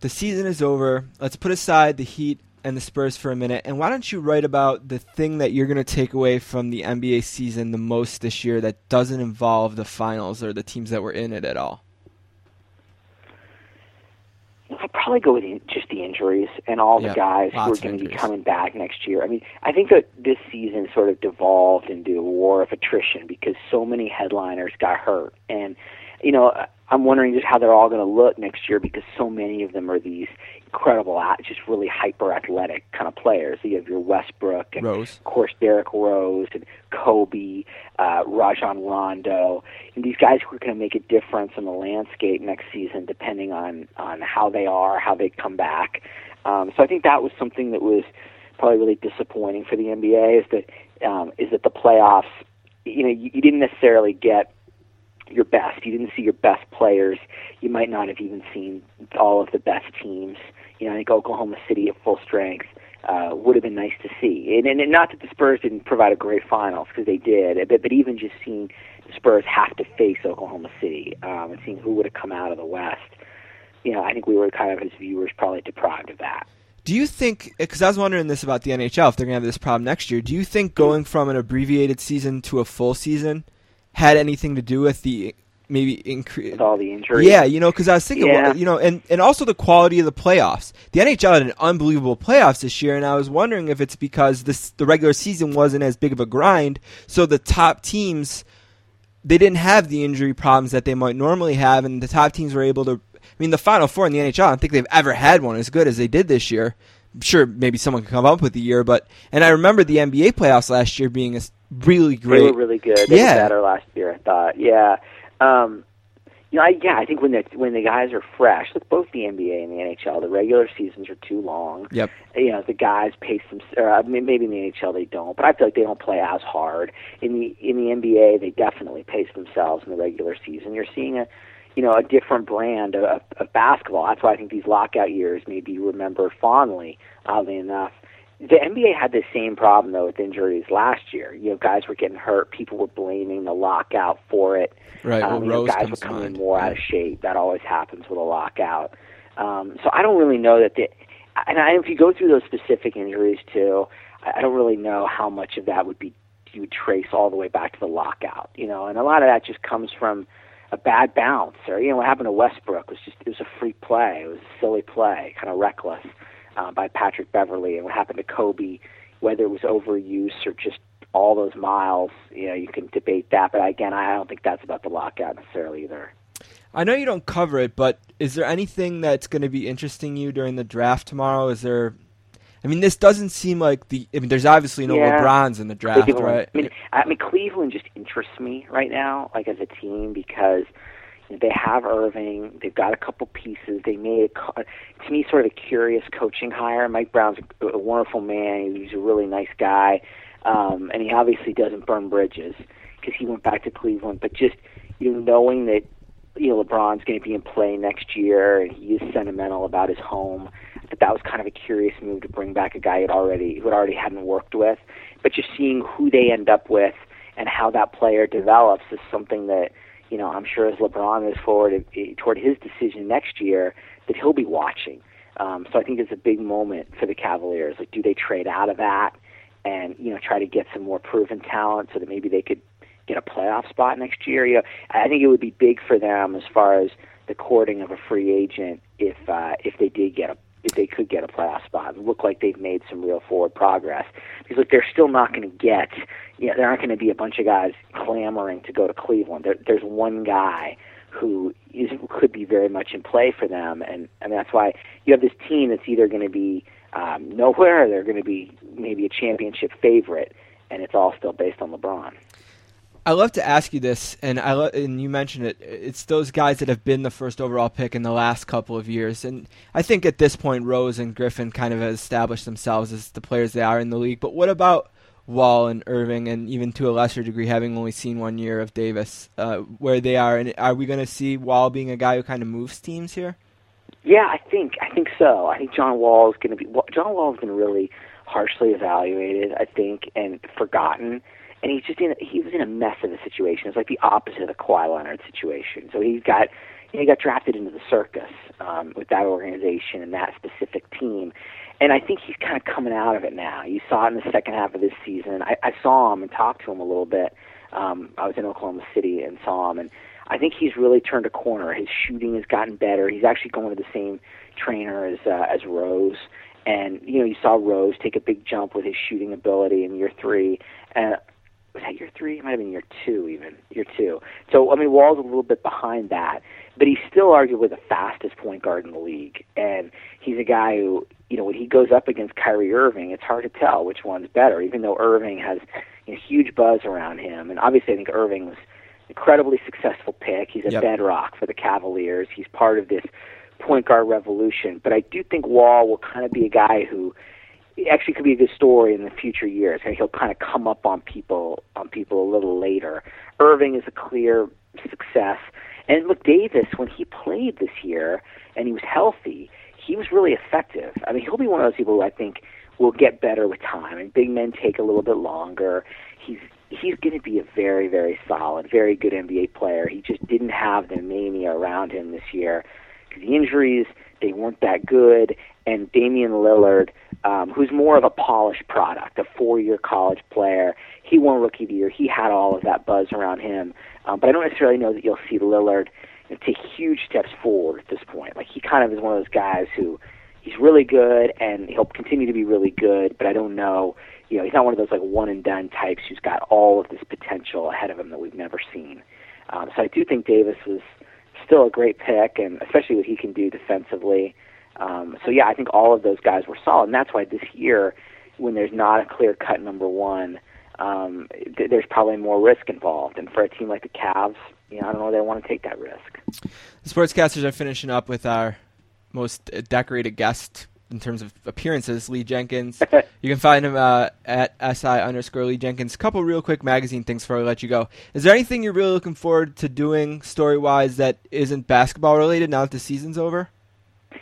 the season is over. Let's put aside the Heat and the Spurs for a minute, and why don't you write about the thing that you're going to take away from the NBA season the most this year that doesn't involve the finals or the teams that were in it at all?" I'd probably go with just the injuries and all the guys who are going to be coming back next year. I mean, I think that this season sort of devolved into a war of attrition because so many headliners got hurt, and you know, I'm wondering just how they're all going to look next year because so many of them are these incredible, just really hyper athletic kind of players. You have your Westbrook and Rose. of course Derrick Rose and Kobe, uh, Rajon Rondo, and these guys who are going to make a difference in the landscape next season, depending on on how they are, how they come back. Um, so I think that was something that was probably really disappointing for the NBA is that um, is that the playoffs. You know, you, you didn't necessarily get your best. You didn't see your best players. You might not have even seen all of the best teams. You know, I think Oklahoma City at full strength uh, would have been nice to see. And, and not that the Spurs didn't provide a great finals because they did, but, but even just seeing the Spurs have to face Oklahoma City um, and seeing who would have come out of the West. You know, I think we were kind of as viewers probably deprived of that. Do you think? Because I was wondering this about the NHL, if they're going to have this problem next year. Do you think going from an abbreviated season to a full season had anything to do with the maybe increase? With all the injuries. Yeah, you know, because I was thinking, Yeah. well, you know, and, and also the quality of the playoffs. The NHL had an unbelievable playoffs this year, and I was wondering if it's because this the regular season wasn't as big of a grind, so the top teams they didn't have the injury problems that they might normally have, and the top teams were able to. I mean, the Final Four in the NHL, I don't think they've ever had one as good as they did this year. Sure maybe someone could come up with a year, but and I remember the NBA playoffs last year being a really great. They were really good. They Yeah. were better last year, I thought. Yeah. Um, you know, I, yeah, I think when the when the guys are fresh, with both the NBA and the NHL, the regular seasons are too long. Yep. You know, the guys pace them. Or I mean, maybe in the NHL they don't, but I feel like they don't play as hard. In the in the NBA, they definitely pace themselves in the regular season. You're seeing a you know, a different brand of, of, basketball. That's why I think these lockout years may be remembered fondly, oddly enough, the NBA had the same problem though with injuries last year. You know, guys were getting hurt. People were blaming the lockout for it. Right. Um, well, you know, Rose guys were coming mind. more out of shape. That always happens with a lockout. Um, so I don't really know that the. And I, if you go through those specific injuries too, I I don't really know how much of that would be you would trace all the way back to the lockout. You know, and a lot of that just comes from a bad bounce or you know what happened to Westbrook was just it was a free play. It was a silly play, kind of reckless uh, by Patrick Beverley, and what happened to Kobe, whether it was overuse or just all those miles, you know, you can debate that. But again, I don't think that's about the lockout necessarily either. I know you don't cover it, but is there anything that's going to be interesting you during the draft tomorrow? Is there? I mean, this doesn't seem like the. I mean, there's obviously no Yeah. LeBrons in the draft, right? I mean, I mean, Cleveland just interests me right now, like as a team, because you know, they have Irving. They've got a couple pieces. They made a, to me sort of a curious coaching hire. Mike Brown's a, a wonderful man. He's a really nice guy, um, and he obviously doesn't burn bridges because he went back to Cleveland. But just you know, knowing that you know LeBron's going to be in play next year, and he is sentimental about his home. That that was kind of a curious move to bring back a guy who already who had already hadn't worked with. But just seeing who they end up with and how that player develops is something that you know I'm sure as LeBron moves forward eh, toward his decision next year that he'll be watching. Um, so I think it's a big moment for the Cavaliers. Like, do they trade out of that and you know try to get some more proven talent so that maybe they could get a playoff spot next year? You know, I think it would be big for them as far as the courting of a free agent if uh, if they did get a if they could get a playoff spot look like they've made some real forward progress. Because look, they're still not going to get. You know, there aren't going to be a bunch of guys clamoring to go to Cleveland. There, there's one guy who is could be very much in play for them, and and that's why you have this team that's either going to be um, nowhere or they're going to be maybe a championship favorite, and it's all still based on LeBron. I love to ask you this, and I lo- and you mentioned it. It's those guys that have been the first overall pick in the last couple of years, and I think at this point Rose and Griffin kind of established themselves as the players they are in the league. But what about Wall and Irving, and even to a lesser degree, having only seen one year of Davis, uh, where they are? And are we going to see Wall being a guy who kind of moves teams here? Yeah, I think I think so. I think John Wall is going to be John Wall has been really harshly evaluated, I think, and forgotten. And he's just in he was in a mess of a situation. It's like the opposite of the Kawhi Leonard situation. So he got he got drafted into the circus um, with that organization and that specific team. And I think he's kind of coming out of it now. You saw it in the second half of this season. I, I saw him and talked to him a little bit. Um, I was in Oklahoma City and saw him, and I think he's really turned a corner. His shooting has gotten better. He's actually going to the same trainer as uh, as Rose, and you know you saw Rose take a big jump with his shooting ability in year three. And was that year three? It might have been year two, even year two. So I mean, Wall's a little bit behind that, but he's still arguably the fastest point guard in the league, and he's a guy who, you know, when he goes up against Kyrie Irving, it's hard to tell which one's better. Even though Irving has you know, huge buzz around him, and obviously I think Irving was an incredibly successful pick. He's a Yep. bedrock for the Cavaliers. He's part of this point guard revolution. But I do think Wall will kind of be a guy who actually could be a good story in the future years. He'll kind of come up on people on people a little later. Irving is a clear success. And look, Davis, when he played this year and he was healthy, he was really effective. I mean, he'll be one of those people who I think will get better with time. And big men take a little bit longer. He's he's going to be a very, very solid, very good NBA player. He just didn't have the mania around him this year because the injuries they weren't that good. And Damian Lillard, um, who's more of a polished product, a four-year college player, he won Rookie of the Year. He had all of that buzz around him. Um, but I don't necessarily know that you'll see Lillard take huge steps forward at this point. Like he kind of is one of those guys who he's really good and he'll continue to be really good. But I don't know, you know, he's not one of those like one and done types who's got all of this potential ahead of him that we've never seen. Um, so I do think Davis was still a great pick, and especially what he can do defensively. Um, so yeah, I think all of those guys were solid, and that's why this year, when there's not a clear cut number one, um, th- there's probably more risk involved. And for a team like the Cavs, you know, I don't know, they want to take that risk. The sportscasters are finishing up with our most decorated guest in terms of appearances, Lee Jenkins. you can find him uh, at si underscore Lee Jenkins. A couple real quick magazine things before I let you go. Is there anything you're really looking forward to doing story wise that isn't basketball related now that the season's over?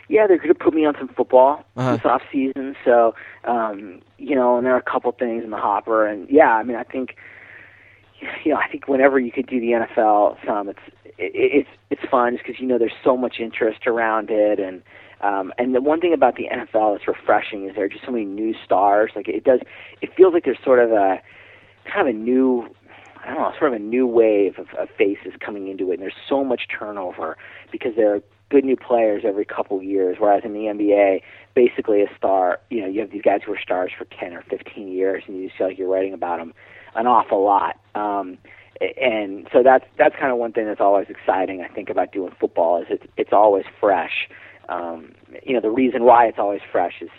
Yeah, they're going to put me on some football Uh-huh. this off season. So, um, you know, and there are a couple things in the hopper, and yeah, I mean, I think, you know, I think whenever you could do the NFL, some it's it, it's it's fun just because you know there's so much interest around it, and um, and the one thing about the NFL that's refreshing is there are just so many new stars. Like it does, it feels like there's sort of a kind of a new I don't know, sort of a new wave of, of faces coming into it, and there's so much turnover because there are good new players every couple years. Whereas in the NBA, basically a star, you know, you have these guys who are stars for 10 or 15 years, and you just feel like you're writing about them an awful lot. Um, and so that's that's kind of one thing that's always exciting. I think about doing football is it's it's always fresh. Um, you know, the reason why it's always fresh is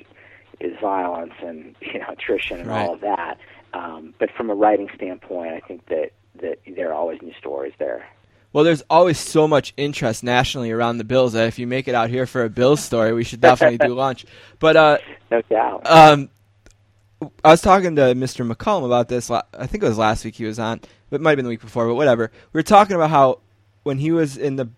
is violence and you know attrition and Right. all of that. Um, but from a writing standpoint, I think that that there are always new stories there. Well, there's always so much interest nationally around the Bills that if you make it out here for a Bills story, we should definitely do lunch. But uh, No doubt. um, I was talking to Mr. McCallum about this. I think it was last week he was on. but It might have been the week before, but whatever. We were talking about how when he was in the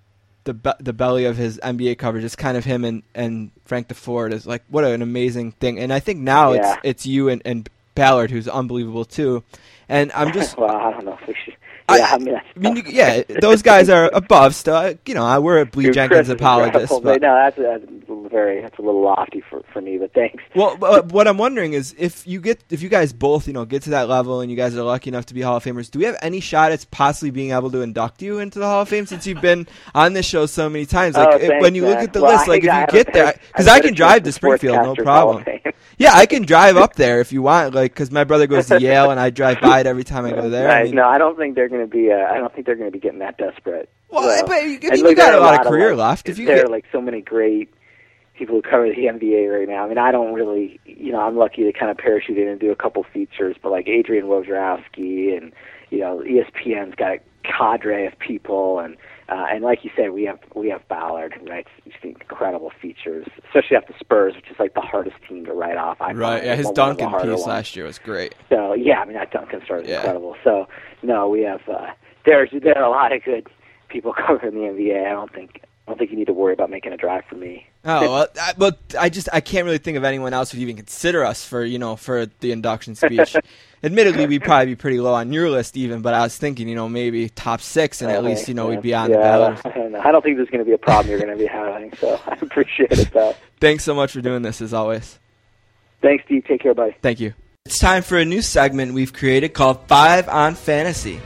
the be- the belly of his NBA coverage, it's kind of him and, and Frank Deford is like what an amazing thing. And I think now Yeah. it's it's you and, and Ballard who's unbelievable too. And I'm just well, I don't know if we should. I- Yeah, I, mean, I mean, you- yeah, those guys are above. Still, you know, I- we're a Lee Jenkins is apologist. But, no, that's, that's very that's a little lofty for for me, but thanks. well, but uh, what I'm wondering is if you get, if you guys both, you know, get to that level, and you guys are lucky enough to be Hall of Famers, do we have any shot at possibly being able to induct you into the Hall of Fame since you've been on this show so many times? Like Oh, thanks, when you look uh, at the Well, list, like if you get there, because I can drive to Springfield, no Sportscasters Hall of problem. Yeah, I can drive up there if you want, like, because my brother goes to Yale, and I drive by it every time I go there. I mean- no, I don't think they're going to be. Uh, I don't think they're going to be getting that desperate. Well, So- but you- I mean, you got there a are lot of career like, left. If you there get- are like so many great people who cover the NBA right now. I mean, I don't really, you know, I'm lucky to kind of parachute in and do a couple features, but like Adrian Wojnarowski and you know, ESPN's got cadre of people, and uh, and like you said, we have we have Ballard who writes incredible features, especially after Spurs, which is like the hardest team to write off. I Right, yeah, his Duncan piece ones. last year was great. So yeah, I mean that Duncan story is Yeah. incredible. So no, we have uh, there's there are a lot of good people covering the NBA. I don't think I don't think you need to worry about making a drive for me. Oh well, I, but I just I can't really think of anyone else who'd even consider us for you know for the induction speech. Admittedly, we'd probably be pretty low on your list even, but I was thinking you know maybe top six, and at Uh, least you know yeah. we'd be on yeah, the ballot. I don't. I don't think there's going to be a problem you're going to be having. So I appreciate it though. Thanks so much for doing this as always. Thanks, Steve. Take care, buddy. Thank you. It's time for a new segment we've created called Five on Fantasy.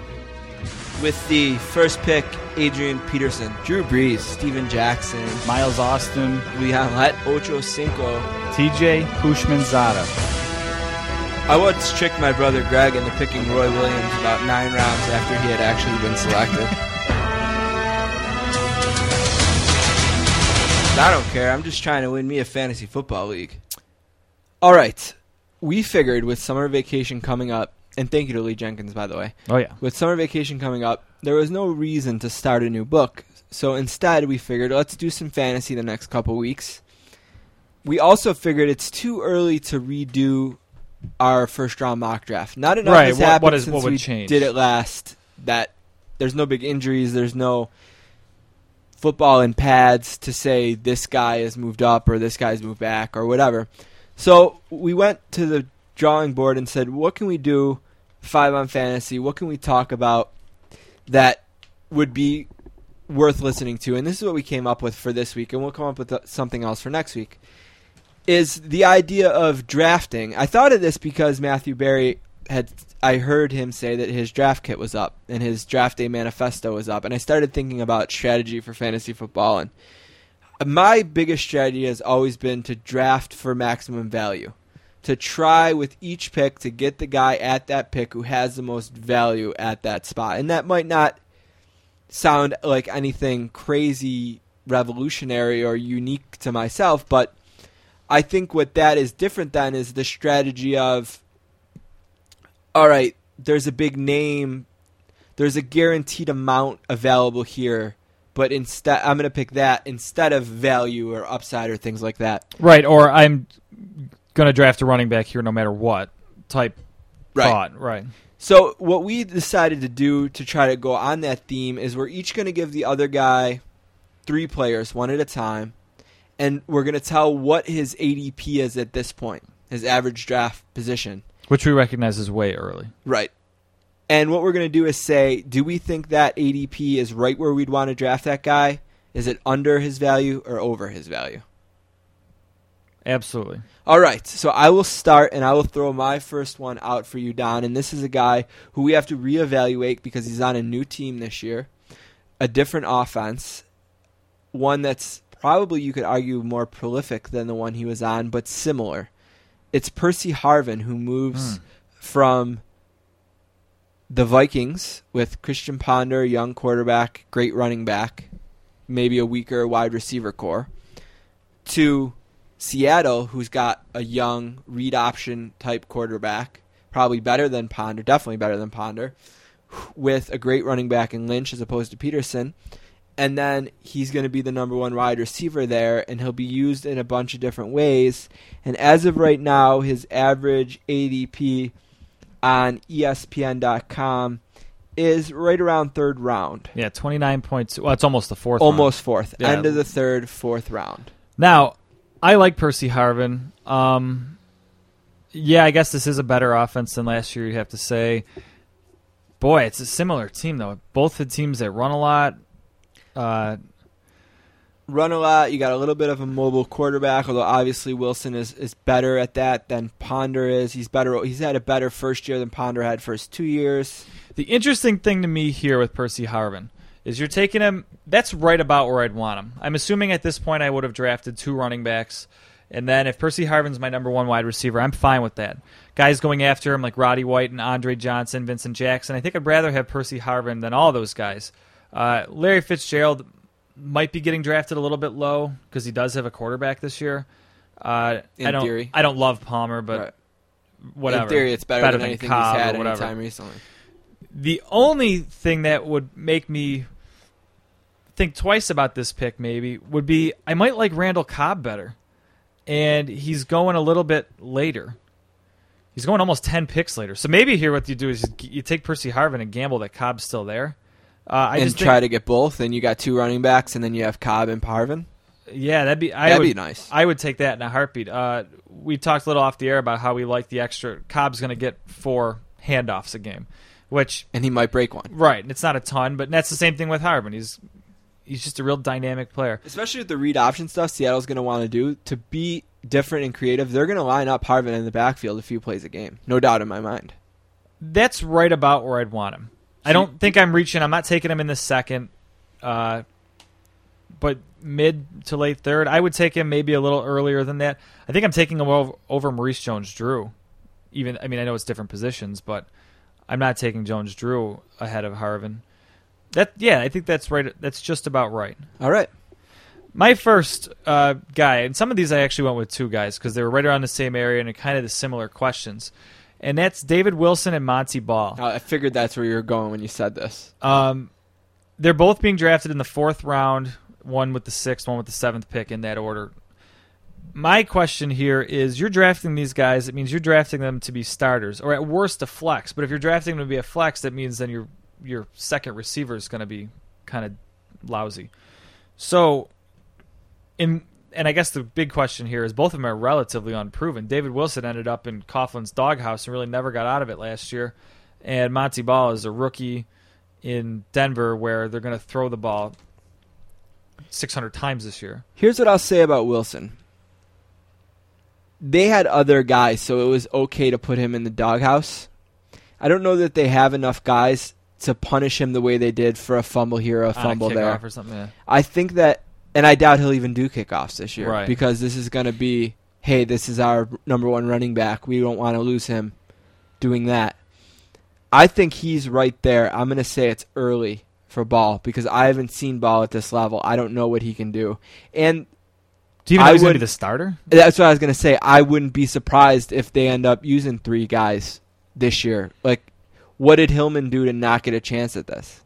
With the first pick, Adrian Peterson, Drew Brees, Steven Jackson, Miles Austin, Leon Lett, Ocho Cinco. TJ Houshmandzadeh. I once tricked my brother Greg into picking Roy Williams about nine rounds after he had actually been selected. I don't care. I'm just trying to win me a fantasy football league. All right. We figured with summer vacation coming up, and thank you to Lee Jenkins, by the way. Oh yeah. With summer vacation coming up, there was no reason to start a new book. So instead, we figured let's do some fantasy the next couple weeks. We also figured it's too early to redo our first round mock draft. Not enough Right, has what- happened what is- since what would we change? did it last. That there's no big injuries. There's no football in pads to say this guy has moved up or this guy's moved back or whatever. So we went to the drawing board and said, what can we do five on fantasy? What can we talk about that would be worth listening to? And this is what we came up with for this week, and we'll come up with uh, something else for next week. Is the idea of drafting? I thought of this because Matthew Berry had. I heard him say that his draft kit was up and his draft day manifesto was up, and I started thinking about strategy for fantasy football. And my biggest strategy has always been to draft for maximum value to try with each pick to get the guy at that pick who has the most value at that spot. And that might not sound like anything crazy revolutionary or unique to myself, but I think what that is different than is the strategy of all right, there's a big name, there's a guaranteed amount available here, but instead I'm going to pick that instead of value or upside or things like that. Right, or I'm going to draft a running back here no matter what type Right. thought. Right. So what we decided to do to try to go on that theme is we're each going to give the other guy three players, one at a time, and we're going to tell what his ADP is at this point, his average draft position. Which we recognize is way early. Right. And what we're going to do is say, do we think that ADP is right where we'd want to draft that guy? Is it under his value or over his value? Absolutely. All right, so I will start and I will throw my first one out for you, Don. And this is a guy who we have to reevaluate because he's on a new team this year, a different offense, one that's probably you could argue more prolific than the one he was on, but similar. It's Percy Harvin who moves hmm. from the Vikings with Christian Ponder, young quarterback, great running back, maybe a weaker wide receiver corps, to Seattle, who's got a young read option type quarterback, probably better than Ponder, definitely better than Ponder, with a great running back in Lynch as opposed to Peterson. And then he's going to be the number one wide receiver there, and he'll be used in a bunch of different ways. And as of right now, his average ADP on ESPN.com is right around third round. Yeah, 29.2. Well, it's almost the fourth. Almost round. fourth. Yeah. End of the third, fourth round. Now, I like Percy Harvin. Um, yeah, I guess this is a better offense than last year, you have to say. Boy, it's a similar team, though. Both the teams that run a lot. Uh, run a lot. You got a little bit of a mobile quarterback, although obviously Wilson is, is better at that than Ponder is. He's better. He's had a better first year than Ponder had first two years. The interesting thing to me here with Percy Harvin is you're taking him. That's right about where I'd want him. I'm assuming at this point I would have drafted two running backs, and then if Percy Harvin's my number one wide receiver, I'm fine with that. Guys going after him like Roddy White and Andre Johnson, Vincent Jackson. I think I'd rather have Percy Harvin than all those guys. Uh, Larry Fitzgerald might be getting drafted a little bit low because he does have a quarterback this year. Uh, In I don't. theory. I don't love Palmer, but Right. whatever. In theory, it's better, than anything Cobb he's had any time recently. The only thing that would make me think twice about this pick, maybe, would be I might like Randall Cobb better. And he's going a little bit later. He's going almost 10 picks later. So maybe here what you do is you take Percy Harvin and gamble that Cobb's still there. Uh, I and just try think, to get both. And you got two running backs, and then you have Cobb and Parvin. Yeah, that'd be I That'd would, be nice. I would take that in a heartbeat. Uh, we talked a little off the air about how we like the extra. Cobb's going to get four handoffs a game, which And he might break one. Right, and it's not a ton, but that's the same thing with Harvin. He's he's just a real dynamic player. Especially with the read option stuff Seattle's going to want to do to be different and creative. They're going to line up Harvin in the backfield a few plays a game. No doubt in my mind. That's right about where I'd want him. I don't think I'm reaching. I'm not taking him in the second, uh, but mid to late third. I would take him maybe a little earlier than that. I think I'm taking him over, over Maurice Jones-Drew. Even I mean I know it's different positions, but I'm not taking Jones-Drew ahead of Harvin. That yeah, I think that's right. That's just about right. All right. My first uh, guy, and some of these I actually went with two guys because they were right around the same area and kind of the similar questions, and that's David Wilson and Montee Ball. Uh, I figured that's where you were going when you said this. Um, they're both being drafted in the fourth round, one with the sixth, one with the seventh pick in that order. My question here is you're drafting these guys, it means you're drafting them to be starters, or at worst a flex. But if you're drafting them to be a flex, that means then your your second receiver is going to be kind of lousy. So in and I guess the big question here is both of them are relatively unproven. David Wilson ended up in Coughlin's doghouse and really never got out of it last year. And Montee Ball is a rookie in Denver where they're going to throw the ball 600 times this year. Here's what I'll say about Wilson. They had other guys, so it was okay to put him in the doghouse. I don't know that they have enough guys to punish him the way they did for a fumble here, or a ah, On fumble there. or something. Yeah. I think that, and I doubt he'll even do kickoffs this year Right. because this is going to be, hey, this is our number one running back. We don't want to lose him doing that. I think he's right there. I'm going to say it's early for Ball because I haven't seen Ball at this level. I don't know what he can do. And Do you even I know he's going to be the starter? that's what I was going to say. I wouldn't be surprised if they end up using three guys this year. Like, what did Hillman do to not get a chance at this?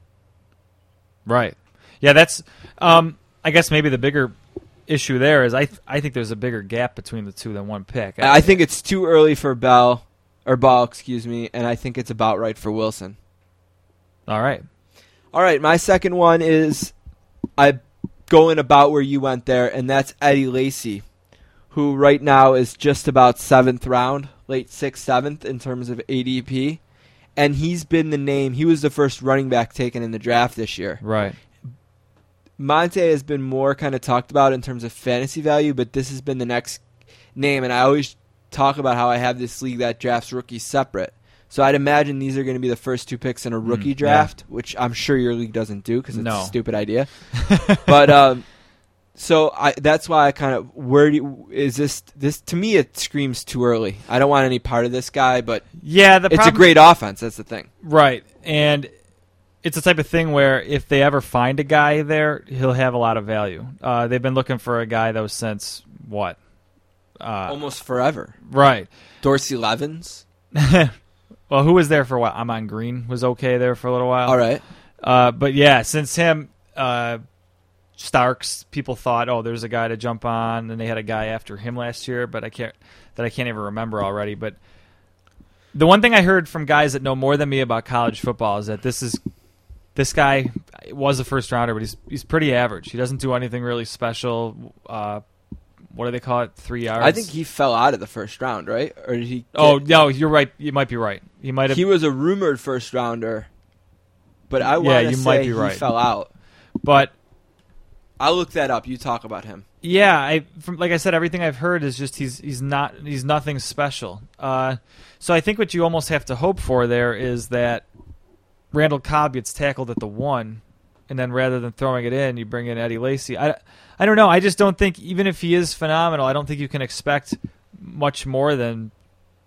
Right. Yeah, that's. Um, I guess maybe the bigger issue there is I th- I think there's a bigger gap between the two than one pick. I think it's too early for Bell or Ball, excuse me, and I think it's about right for Wilson. All right. All right, my second one is I going about where you went there, and that's Eddie Lacy, who right now is just about seventh round, late sixth, seventh in terms of ADP. And he's been the name. He was the first running back taken in the draft this year. Right. Montee has been more kind of talked about in terms of fantasy value, but this has been the next name. And I always talk about how I have this league that drafts rookies separate. So I'd imagine these are going to be the first two picks in a rookie Mm, yeah. draft, which I'm sure your league doesn't do because it's No. a stupid idea. but um, so I that's why I kind of where do you, is this this to me it screams too early. I don't want any part of this guy, but Yeah, the it's problem, a great offense. That's the thing. right, and it's the type of thing where if they ever find a guy there, he'll have a lot of value. Uh, they've been looking for a guy was since what? Uh, Almost forever. right. Dorsey Levens. well, who was there for a while? Ahman Green was okay there for a little while. All right. Uh, but yeah, since him, uh, Starks, people thought, oh, there's a guy to jump on, and they had a guy after him last year, but I can't that I can't even remember already. But the one thing I heard from guys that know more than me about college football is that this is this guy was a first rounder, but he's he's pretty average. He doesn't do anything really special. Uh, what do they call it? Three yards. I think he fell out of the first round, right? Or did he? Oh no, you're right. You might be right. He might have. he was a rumored first rounder, but I want to you say might be he right. fell out. but I'll look that up. You talk about him. Yeah, I from, like I said, everything I've heard is just he's he's not he's nothing special. Uh, so I think what you almost have to hope for there is that Randall Cobb gets tackled at the one, and then rather than throwing it in, you bring in Eddie Lacy. I, I don't know. I just don't think even if he is phenomenal, I don't think you can expect much more than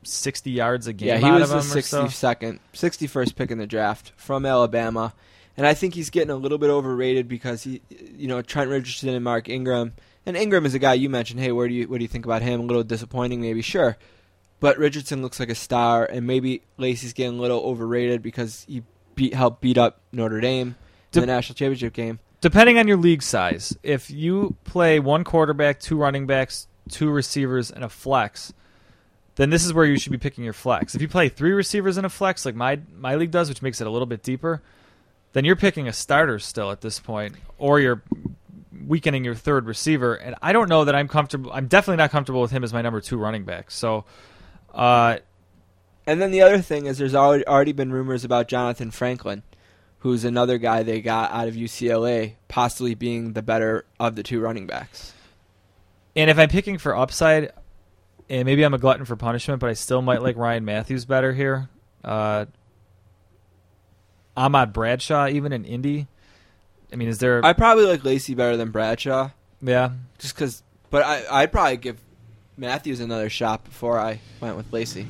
sixty yards a game. Yeah, he out was of the him or so. 62nd, 61st pick in the draft from Alabama, and I think he's getting a little bit overrated because he, you know, Trent Richardson and Mark Ingram, and Ingram is a guy you mentioned. Hey, where do you what do you think about him? A little disappointing, maybe. Sure, but Richardson looks like a star, and maybe Lacy's getting a little overrated because he beat helped beat up Notre Dame in Dep- the national championship game. Depending on your league size, if you play one quarterback, two running backs, two receivers, and a flex, then this is where you should be picking your flex. If you play three receivers in a flex, like my my league does, which makes it a little bit deeper, then you're picking a starter still at this point, or you're weakening your third receiver. And I don't know that I'm comfortable. I'm definitely not comfortable with him as my number two running back. So, uh, And then the other thing is, there's already been rumors about Jonathan Franklin, who's another guy they got out of UCLA, possibly being the better of the two running backs. And if I'm picking for upside, and maybe I'm a glutton for punishment, but I still might like Ryan Mathews better here. Uh, Ahmad Bradshaw, even in Indy. I mean, is there? I probably like Lacy better than Bradshaw, yeah, just because. But I, I'd probably give Matthews another shot before I went with Lacy.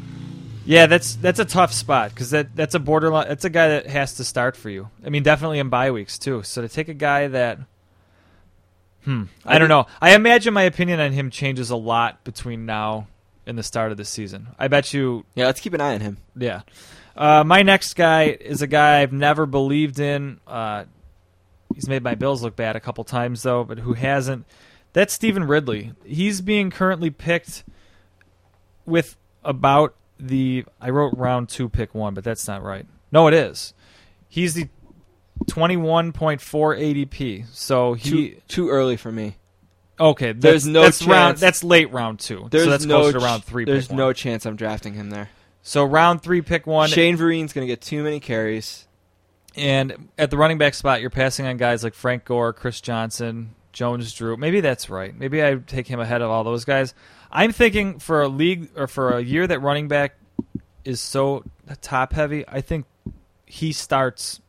Yeah. That's that's a tough spot because that that's a borderline. That's a guy that has to start for you. I mean, definitely in bye weeks too. So to take a guy that, hmm, I, I don't know. I imagine my opinion on him changes a lot between now and the start of the season. I bet you Yeah, let's keep an eye on him. Yeah. Uh, my next guy is a guy I've never believed in. Uh, he's made my Bills look bad a couple times, though, but who hasn't? That's Stevan Ridley. He's being currently picked with about the. I wrote round two, pick one, but that's not right. No, it is. He's the 21.4 ADP. So he. Too too early for me. okay, that's, There's no that's round. That's late round two. There's so that's no closer to round three. There's no one. chance I'm drafting him there. So round three, pick one. Shane Vereen's going to get too many carries. And at the running back spot, you're passing on guys like Frank Gore, Chris Johnson, Jones Drew. Maybe that's right. Maybe I take him ahead of all those guys. I'm thinking for a league or for a year that running back is so top heavy, I think he starts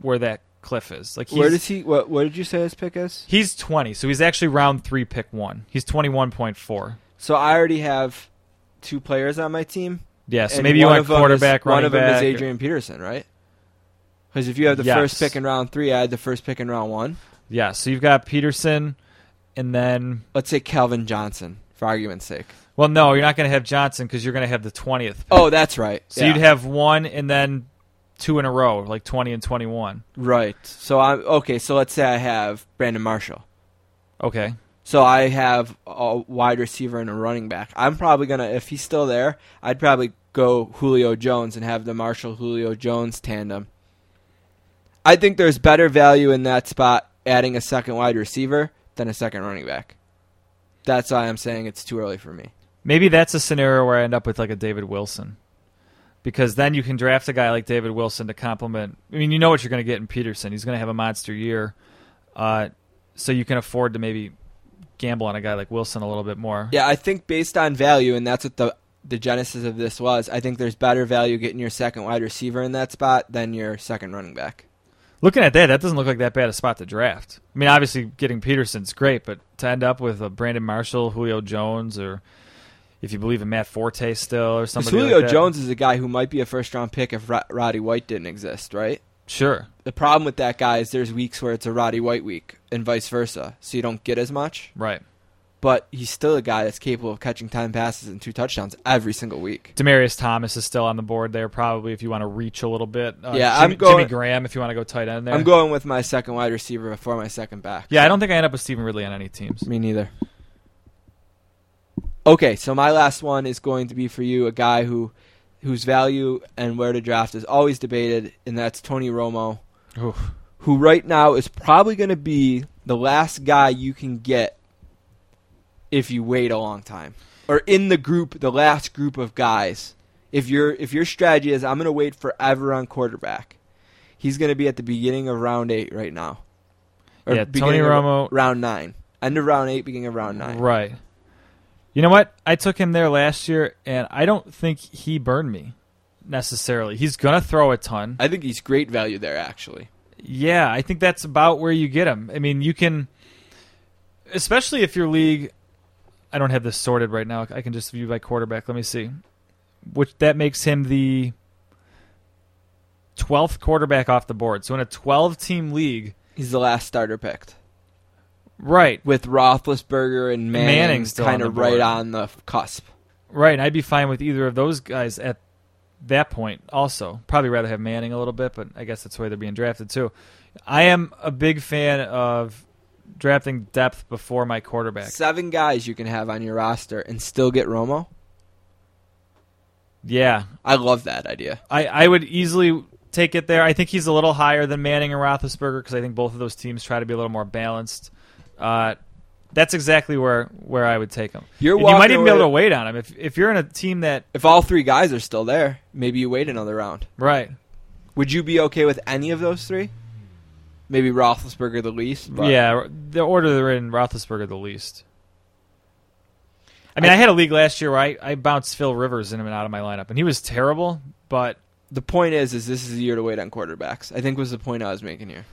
where that cliff is. Like he's, Where does he? What What did you say his pick is? he's 20, so he's actually round three, pick one. He's 21.4. So I already have two players on my team. Yeah, so maybe you one want quarterback, is, One of them is Adrian Peterson, right? Because if you have the Yes. first pick in round three, I had the first pick in round one. Yeah, so you've got Peterson, and then Let's say Calvin Johnson, for argument's sake. well, no, you're not going to have Johnson because you're going to have the 20th. Oh, that's right. So you'd have one and then two in a row, like 20 and 21. right. So I'm okay. So let's say I have Brandon Marshall. Okay. So I have a wide receiver and a running back. I'm probably gonna, if he's still there, I'd probably go Julio Jones and have the Marshall Julio Jones tandem. I think there's better value in that spot adding a second wide receiver than a second running back. That's why I'm saying it's too early for me. Maybe that's a scenario where I end up with like a David Wilson. Because then you can draft a guy like David Wilson to complement. I mean, you know what you're going to get in Peterson. He's going to have a monster year. Uh, so you can afford to maybe gamble on a guy like Wilson a little bit more. Yeah, I think based on value, and that's what the the genesis of this was. I think there's better value getting your second wide receiver in that spot than your second running back. Looking at that, that doesn't look like that bad a spot to draft. I mean, obviously getting Peterson's great, but to end up with a Brandon Marshall, Julio Jones, or if you believe in Matt Forte still, or somebody Julio like that. Jones is a guy who might be a first round pick if Ro- Roddy White didn't exist, right? Sure. The problem with that guy is there's weeks where it's a Roddy White week and vice versa, so you don't get as much. Right. But he's still a guy that's capable of catching time passes and two touchdowns every single week. Demaryius Thomas is still on the board there, probably if you want to reach a little bit. Uh, Yeah, Jimmy, I'm going- Jimmy Graham if you want to go tight end there. I'm going with my second wide receiver before my second back. Yeah, I don't think I end up with Stevan Ridley on any teams. Me neither. Okay, so my last one is going to be for you, a guy who whose value and where to draft is always debated, and that's Tony Romo, Oof. who right now is probably going to be the last guy you can get if you wait a long time, or in the group, the last group of guys. If your if your strategy is I'm going to wait forever on quarterback, he's going to be at the beginning of round eight right now. Yeah, Tony Romo- round nine, end of round eight, beginning of round nine. Right. You know what? I took him there last year, and I don't think he burned me necessarily. He's going to throw a ton. I think he's great value there, actually. Yeah, I think that's about where you get him. I mean, you can, especially if your league. I don't have this sorted right now. I can just view by quarterback. Let me see. Which that makes him the twelfth quarterback off the board. So in a twelve-team league, He's the last starter picked, right, with Roethlisberger and Manning, Manning still kind of right on the cusp. right, and I'd be fine with either of those guys at that point. Also, probably rather have Manning a little bit, but I guess that's the way they're being drafted too. I am a big fan of drafting depth before my quarterback. Seven guys you can have on your roster and still get Romo. Yeah, I love that idea. I, I would easily take it there. I think he's a little higher than Manning and Roethlisberger because I think both of those teams try to be a little more balanced. Uh, that's exactly where, where I would take him. You're you might even be able to wait on him if if you're in a team that If all three guys are still there, maybe you wait another round. right. Would you be okay with any of those three? Maybe Roethlisberger the least. But Yeah, the order they're in, Roethlisberger the least. I mean, I, I- had a league last year where I, I bounced Phil Rivers in and out of my lineup, and he was terrible. But the point is, is this is the year to wait on quarterbacks. I think was the point I was making here.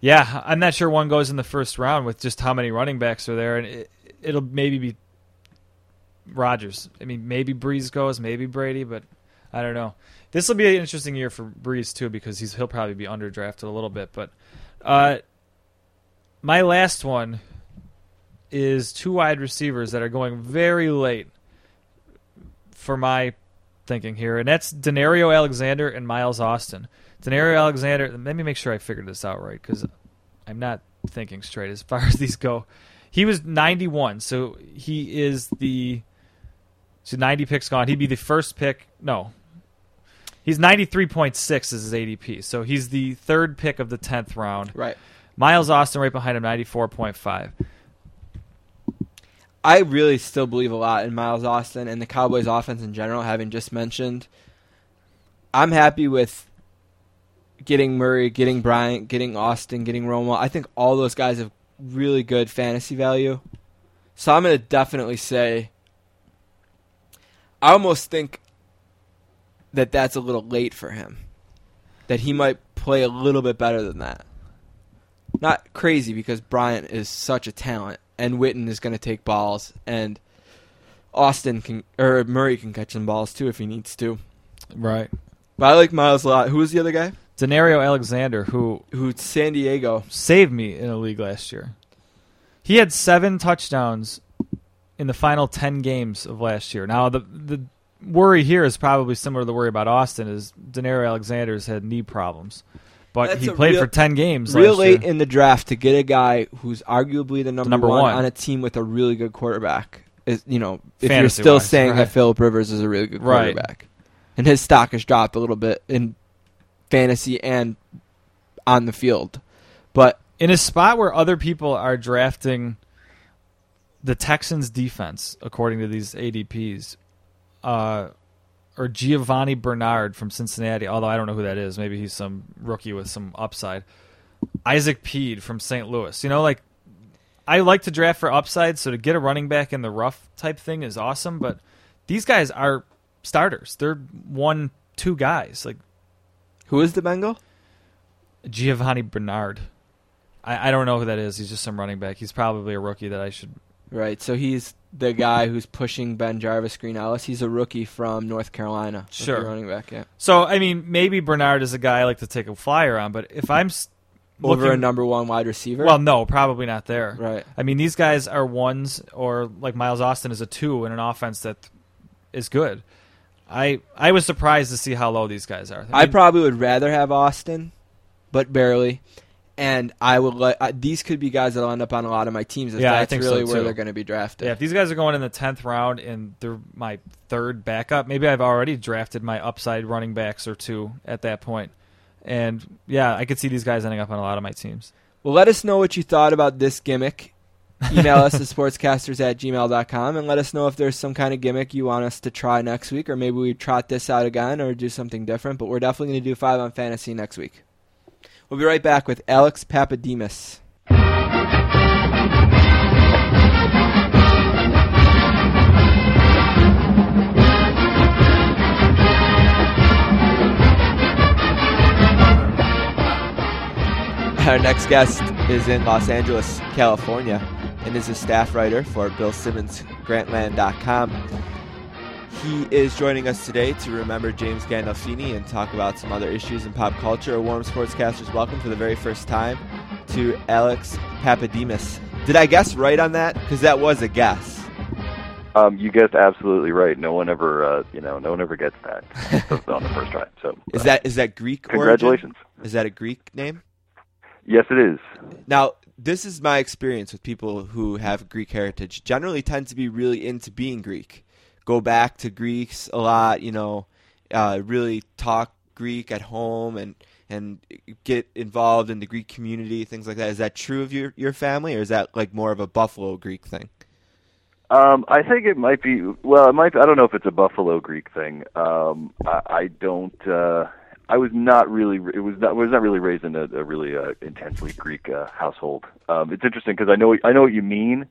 yeah, I'm not sure one goes in the first round with just how many running backs are there, and it, it'll maybe be Rodgers. I mean, maybe Brees goes, maybe Brady, but I don't know. This will be an interesting year for Brees too because he's he'll probably be underdrafted a little bit. But uh, my last one is two wide receivers that are going very late for my thinking here, and that's Danario Alexander and Miles Austin. Danario Alexander. Let me make sure I figured this out right because I'm not thinking straight as far as these go. He was 91, so he is the so 90 picks gone. He'd be the first pick. No, he's 93.6 is his ADP, so he's the third pick of the 10th round. Right. Miles Austin right behind him, 94.5. I really still believe a lot in Miles Austin and the Cowboys offense in general, having just mentioned. I'm happy with getting Murray, getting Bryant, getting Austin, getting Romo. I think all those guys have really good fantasy value. So I'm going to definitely say I almost think that that's a little late for him. That he might play a little bit better than that. Not crazy because Bryant is such a talent and Witten is going to take balls and Austin can or Murray can catch some balls too if he needs to. Right. But I like Miles a lot. Who was the other guy? Danario Alexander, who who San Diego? saved me in a league last year. He had seven touchdowns in the final ten games of last year. Now the the worry here is probably similar to the worry about Austin is Danario Alexander's had knee problems. But That's he played real- for ten games Real late year. in the draft to get a guy who's arguably the number, number one, one. on a team with a really good quarterback. Is you know if you're still Fantasy-wise, saying right. that Philip Rivers is a really good Right. quarterback, and his stock has dropped a little bit in fantasy and on the field, but in a spot where other people are drafting the Texans defense, according to these ADPs, uh, or Giovani Bernard from Cincinnati, although I don't know who that is. Maybe he's some rookie with some upside. Isaac Pead from St. Louis. You know, like I like to draft for upside, so to get a running back in the rough type thing is awesome, but these guys are starters. They're one, two guys. Like Who is the Bengal? Giovani Bernard. I, I don't know who that is. He's just some running back. He's probably a rookie that I should. Right. So he's the guy who's pushing BenJarvus, Green Ellis. He's a rookie from North Carolina. Sure. running back. Yeah. So I mean, maybe Bernard is a guy I like to take a flyer on, but if I'm s- Over a number one wide receiver. well, no, probably not there. Right. I mean, these guys are ones, or like Miles Austin is a two in an offense that is good. I I was surprised to see how low these guys are. I mean, probably would rather have Austin, but barely. And I would let uh, these could be guys that'll end up on a lot of my teams if Yeah, I that's think so, really where too. they're going to be drafted. Yeah, if these guys are going in the tenth round and they're my third backup, maybe I've already drafted my upside running backs or two at that point. And yeah, I could see these guys ending up on a lot of my teams. Well, let us know what you thought about this gimmick. Email us at sportscasters at gmail.com and let us know if there's some kind of gimmick you want us to try next week, or maybe we trot this out again or do something different. But we're definitely going to do five on fantasy next week. We'll be right back with Alex Pappademas. Our next guest is in Los Angeles, California, and is a staff writer for Bill Simmons Grantland.com. He is joining us today to remember James Gandolfini and talk about some other issues in pop culture. A warm sportscasters welcome for the very first time to Alex Pappademas. Did I guess right on that? Because that was a guess. Um, you guessed absolutely right. No one ever, uh, you know, no one ever gets that on the first try. So, Is uh, that is that Greek? origin? congratulations? Is that a Greek name? Yes, it is. Now, this is my experience with people who have Greek heritage. Generally, tend to be really into being Greek. Go back to Greeks a lot. You know, uh, really talk Greek at home and and get involved in the Greek community, things like that. Is that true of your your family, or is that like more of a Buffalo Greek thing? Um, I think it might be. Well, it might. I don't know if it's a Buffalo Greek thing. Um, I, I don't. Uh, I was not really. It was not. Was not really raised in a, a really uh, intensely Greek uh, household. Um, it's interesting because I know. I know what you mean.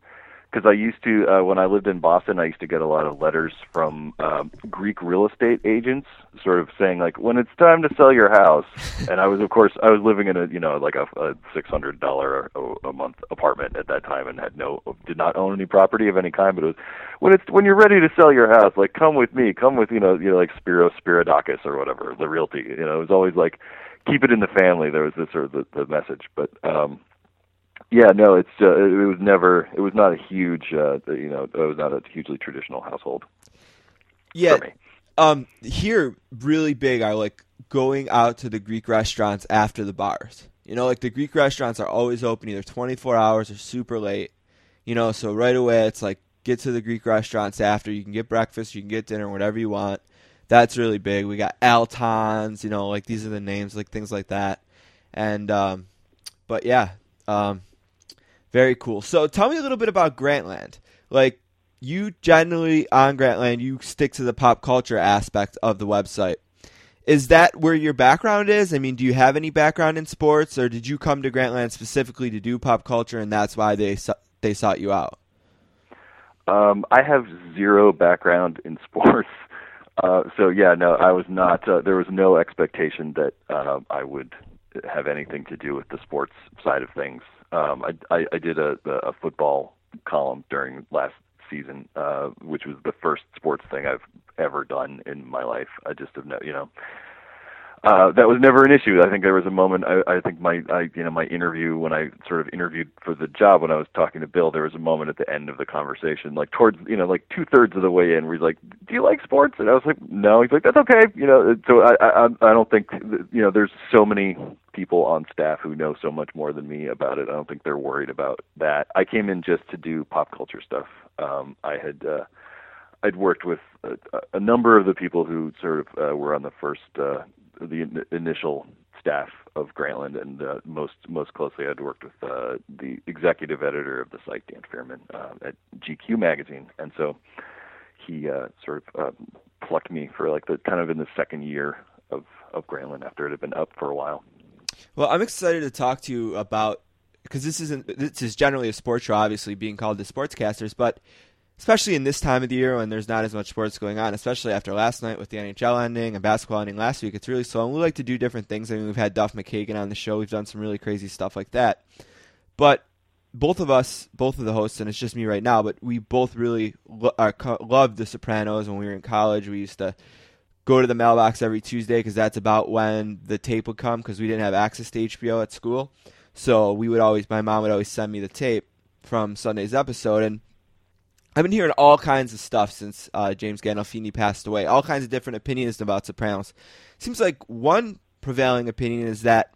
Because I used to, uh, when I lived in Boston, I used to get a lot of letters from um, Greek real estate agents, sort of saying like, "When it's time to sell your house," and I was, of course, I was living in a, you know, like a, a six hundred dollar a month apartment at that time, and had no, did not own any property of any kind. But it was when it's when you're ready to sell your house, like come with me, come with you know, you know, like Spiro Spiridakis or whatever, the realty. You know, it was always like keep it in the family. There was this sort of the, the message, but. um yeah, no, it's uh, it was never. It was not a huge, uh, you know, it was not a hugely traditional household Yeah, for me. um, here really big are like going out to the Greek restaurants after the bars. You know, like the Greek restaurants are always open either 24 hours or super late. You know, so right away it's like get to the Greek restaurants after. You can get breakfast, you can get dinner, whatever you want. That's really big. We got Altons, you know, like these are the names, like things like that. And um, but yeah, um, very cool. So tell me a little bit about Grantland. Like you generally on Grantland, you stick to the pop culture aspect of the website. Is that where your background is? I mean, do you have any background in sports, or did you come to Grantland specifically to do pop culture, and that's why they they sought you out? Um, I have zero background in sports, uh, so yeah, no, I was not. Uh, there was no expectation that uh, I would have anything to do with the sports side of things. Um, I, I, I did a, a football column during last season, uh, which was the first sports thing I've ever done in my life. I just have no, you know, uh, that was never an issue. I think there was a moment. I, I think my, I, you know, my interview when I sort of interviewed for the job when I was talking to Bill, there was a moment at the end of the conversation, like towards, you know, like two thirds of the way in, where he's like, "Do you like sports?" And I was like, "No." He's like, "That's okay." You know, so I, I, I don't think, you know, there's so many people on staff who know so much more than me about it. I don't think they're worried about that. I came in just to do pop culture stuff. Um, I had. uh I'd worked with a, a number of the people who sort of uh, were on the first, uh, the initial staff of Grantland, and uh, most most closely I'd worked with uh, the executive editor of the site, Dan Fierman, uh, at GQ magazine, and so he uh, sort of uh, plucked me for like the kind of in the second year of of Grantland after it had been up for a while. Well, I'm excited to talk to you about because this isn't this is generally a sports show, obviously being called the Sportscasters, but especially in this time of the year when there's not as much sports going on, especially after last night with the NHL ending and basketball ending last week, it's really slow. And we like to do different things. I mean, we've had Duff McKagan on the show. We've done some really crazy stuff like that. But both of us, both of the hosts, and it's just me right now, but we both really lo- are, loved The Sopranos when we were in college. We used to go to the mailbox every Tuesday because that's about when the tape would come because we didn't have access to HBO at school. So we would always, my mom would always send me the tape from Sunday's episode, and I've been hearing all kinds of stuff since uh, James Gandolfini passed away. All kinds of different opinions about Sopranos. Seems like one prevailing opinion is that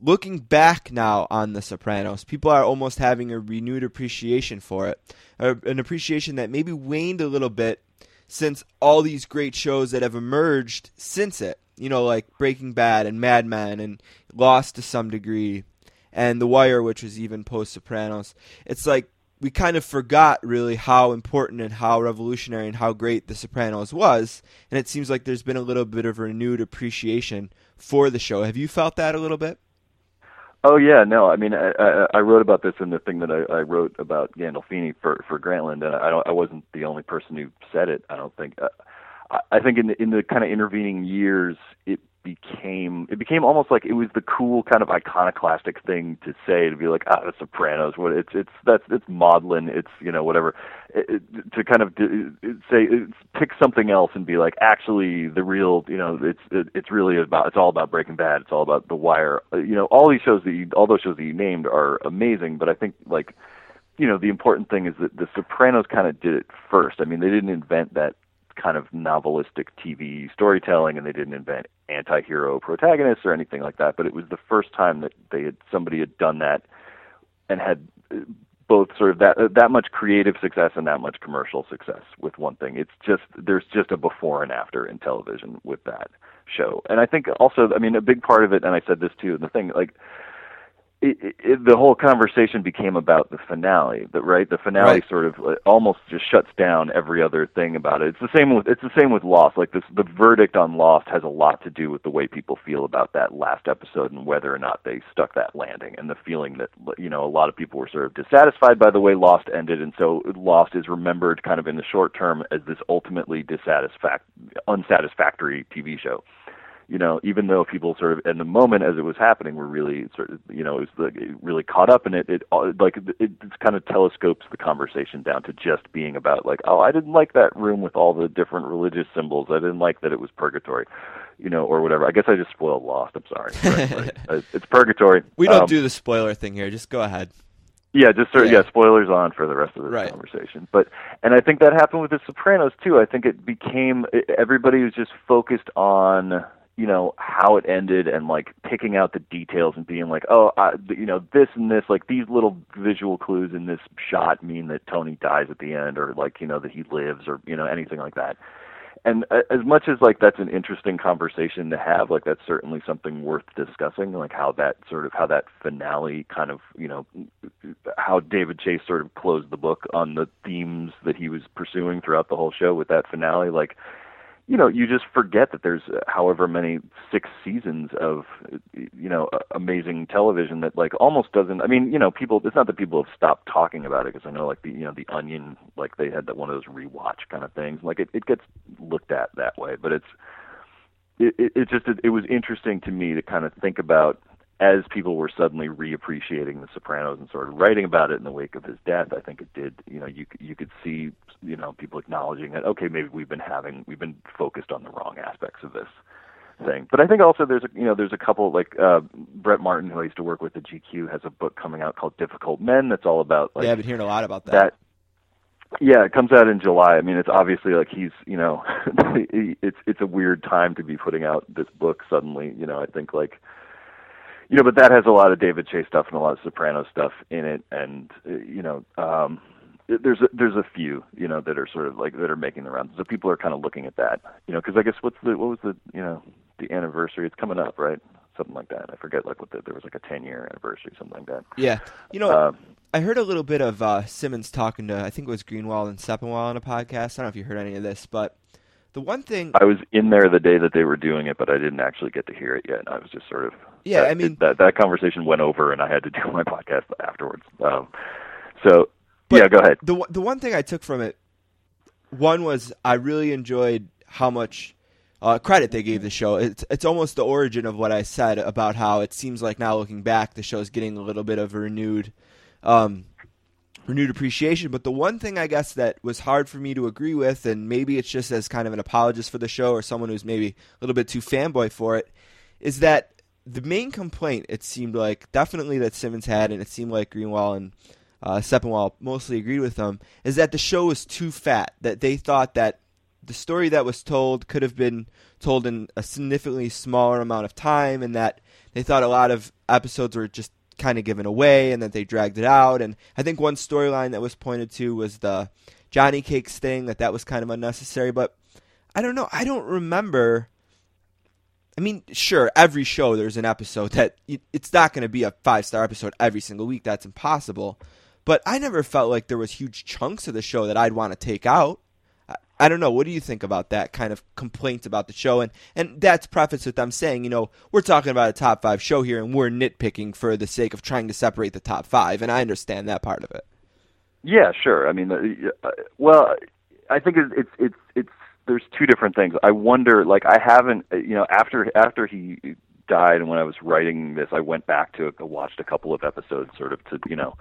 looking back now on The Sopranos, people are almost having a renewed appreciation for it, an appreciation that maybe waned a little bit since all these great shows that have emerged since it. You know, like Breaking Bad and Mad Men and Lost to some degree, and The Wire, which was even post Sopranos. It's like we kind of forgot really how important and how revolutionary and how great The Sopranos was, and it seems like there's been a little bit of renewed appreciation for the show. Have you felt that a little bit? Oh yeah, no. I mean, I, I, I wrote about this in the thing that I, I wrote about Gandolfini for for Grantland, and I don't. I wasn't the only person who said it. I don't think. Uh, I, think in the, in the kind of intervening years, it became it became almost like it was the cool kind of iconoclastic thing to say to be like ah the Sopranos what it's it's that's it's maudlin it's you know whatever. It, it, to kind of do, say it's, pick something else and be like actually the real you know it's it, it's really about it's all about Breaking Bad it's all about The Wire. Uh, you know all these shows that you all those shows that you named are amazing but I think like you know the important thing is that the Sopranos kind of did it first. I mean they didn't invent that kind of novelistic TV storytelling, and they didn't invent anti-hero protagonists or anything like that. But it was the first time that they had somebody had done that and had uh, both sort of that uh, that much creative success and that much commercial success with one thing. It's just there's just a before and after in television with that show. And I think also, I mean, a big part of it, and I said this too in the thing, like it, it, the whole conversation became about the finale. That right, the finale Right. sort of almost just shuts down every other thing about it. It's the same with it's the same with Lost. Like this, the verdict on Lost has a lot to do with the way people feel about that last episode and whether or not they stuck that landing, and the feeling that you know a lot of people were sort of dissatisfied by the way Lost ended, and so Lost is remembered kind of in the short term as this ultimately dissatisfac- unsatisfactory TV show you know, even though people sort of in the moment as it was happening were really sort of, you know, it was like it really caught up in it. It like it, it kind of telescopes the conversation down to just being about like, oh, I didn't like that room with all the different religious symbols. I didn't like that it was purgatory, you know, or whatever. I guess I just spoiled Lost. I'm sorry. But, uh, it's purgatory. We don't Um, do the spoiler thing here. Just go ahead. yeah, just sort of, Yeah. yeah. spoilers on for the rest of the Right. conversation. But and I think that happened with The Sopranos too. I think it became everybody was just focused on you know how it ended and like picking out the details and being like, oh, I, you know this and this, like these little visual clues in this shot mean that Tony dies at the end, or like you know that he lives, or you know anything like that. And uh, as much as like that's an interesting conversation to have like that's certainly something worth discussing like how that sort of how that finale kind of you know how david chase sort of closed the book on the themes that he was pursuing throughout the whole show with that finale like you know you just forget that there's uh, however many six seasons of you know amazing television that like almost doesn't i mean you know people it's not that people have stopped talking about it because i know like the you know the onion like they had that one of those rewatch kind of things. Like it, it gets looked at that way but it's it, it, it just it was interesting to me to kind of think about as people were suddenly reappreciating The Sopranos and sort of writing about it in the wake of his death, I think it did. You know, you you could see you know people acknowledging that okay, maybe we've been having we've been focused on the wrong aspects of this thing. But I think also there's a you know there's a couple like uh, Brett Martin who I used to work with at GQ has a book coming out called Difficult Men that's all about like yeah, I've been hearing a lot about that. that yeah it comes out in july i mean it's obviously like he's you know it's it's a weird time to be putting out this book suddenly you know i think like you know but that has a lot of david chase stuff and a lot of soprano stuff in it and uh, you know um there's a, there's a few you know that are sort of like that are making the rounds so people are kind of looking at that you know because i guess what's the what was the you know the anniversary it's coming up right something like that. I forget like what the, there was like a ten year anniversary, something like that. Yeah, you know, Um, I heard a little bit of uh, Simmons talking to I think it was Greenwald and Sepinwall on a podcast. I don't know if you heard any of this, but the one thing, I was in there the day that they were doing it, but I didn't actually get to hear it yet. I was just sort of Yeah, that- I mean- that that conversation went over, and I had to do my podcast afterwards. Um, so yeah, go ahead. the one- the one thing I took from it, one was I really enjoyed how much uh, credit they gave the show. It's it's almost the origin of what I said about how it seems like now looking back, the show's getting a little bit of a renewed. Um, renewed appreciation. But the one thing I guess that was hard for me to agree with, and maybe it's just as kind of an apologist for the show or someone who's maybe a little bit too fanboy for it, is that the main complaint it seemed like definitely that Simmons had, and it seemed like Greenwald and uh, Sepinwall mostly agreed with them, is that the show was too fat. That they thought that the story that was told could have been told in a significantly smaller amount of time, and that they thought a lot of episodes were just kind of given away, and that they dragged it out. And I think one storyline that was pointed to was the Johnny Cakes thing, that that was kind of unnecessary. But I don't know. I don't remember. I mean, sure, every show there's an episode that it's not going to be a five star episode every single week. That's impossible. But I never felt like there was huge chunks of the show that I'd want to take out. I, don't know. What do you think about that kind of complaint about the show? And and that's prefaced with them saying, you know, we're talking about a top five show here, and we're nitpicking for the sake of trying to separate the top five. And I understand that part of it. Yeah, sure. I mean, uh, uh, well, I think it's it's it's it's there's two different things. I wonder, like, I haven't, uh, you know, after after he died, and when I was writing this, I went back to watched a couple of episodes, sort of to, you know,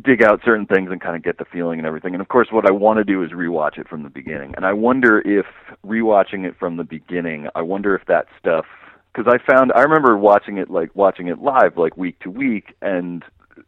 dig out certain things and kind of get the feeling and everything. And of course, what I want to do is rewatch it from the beginning. And I wonder if rewatching it from the beginning, I wonder if that stuff because I found I remember watching it like watching it live like week to week and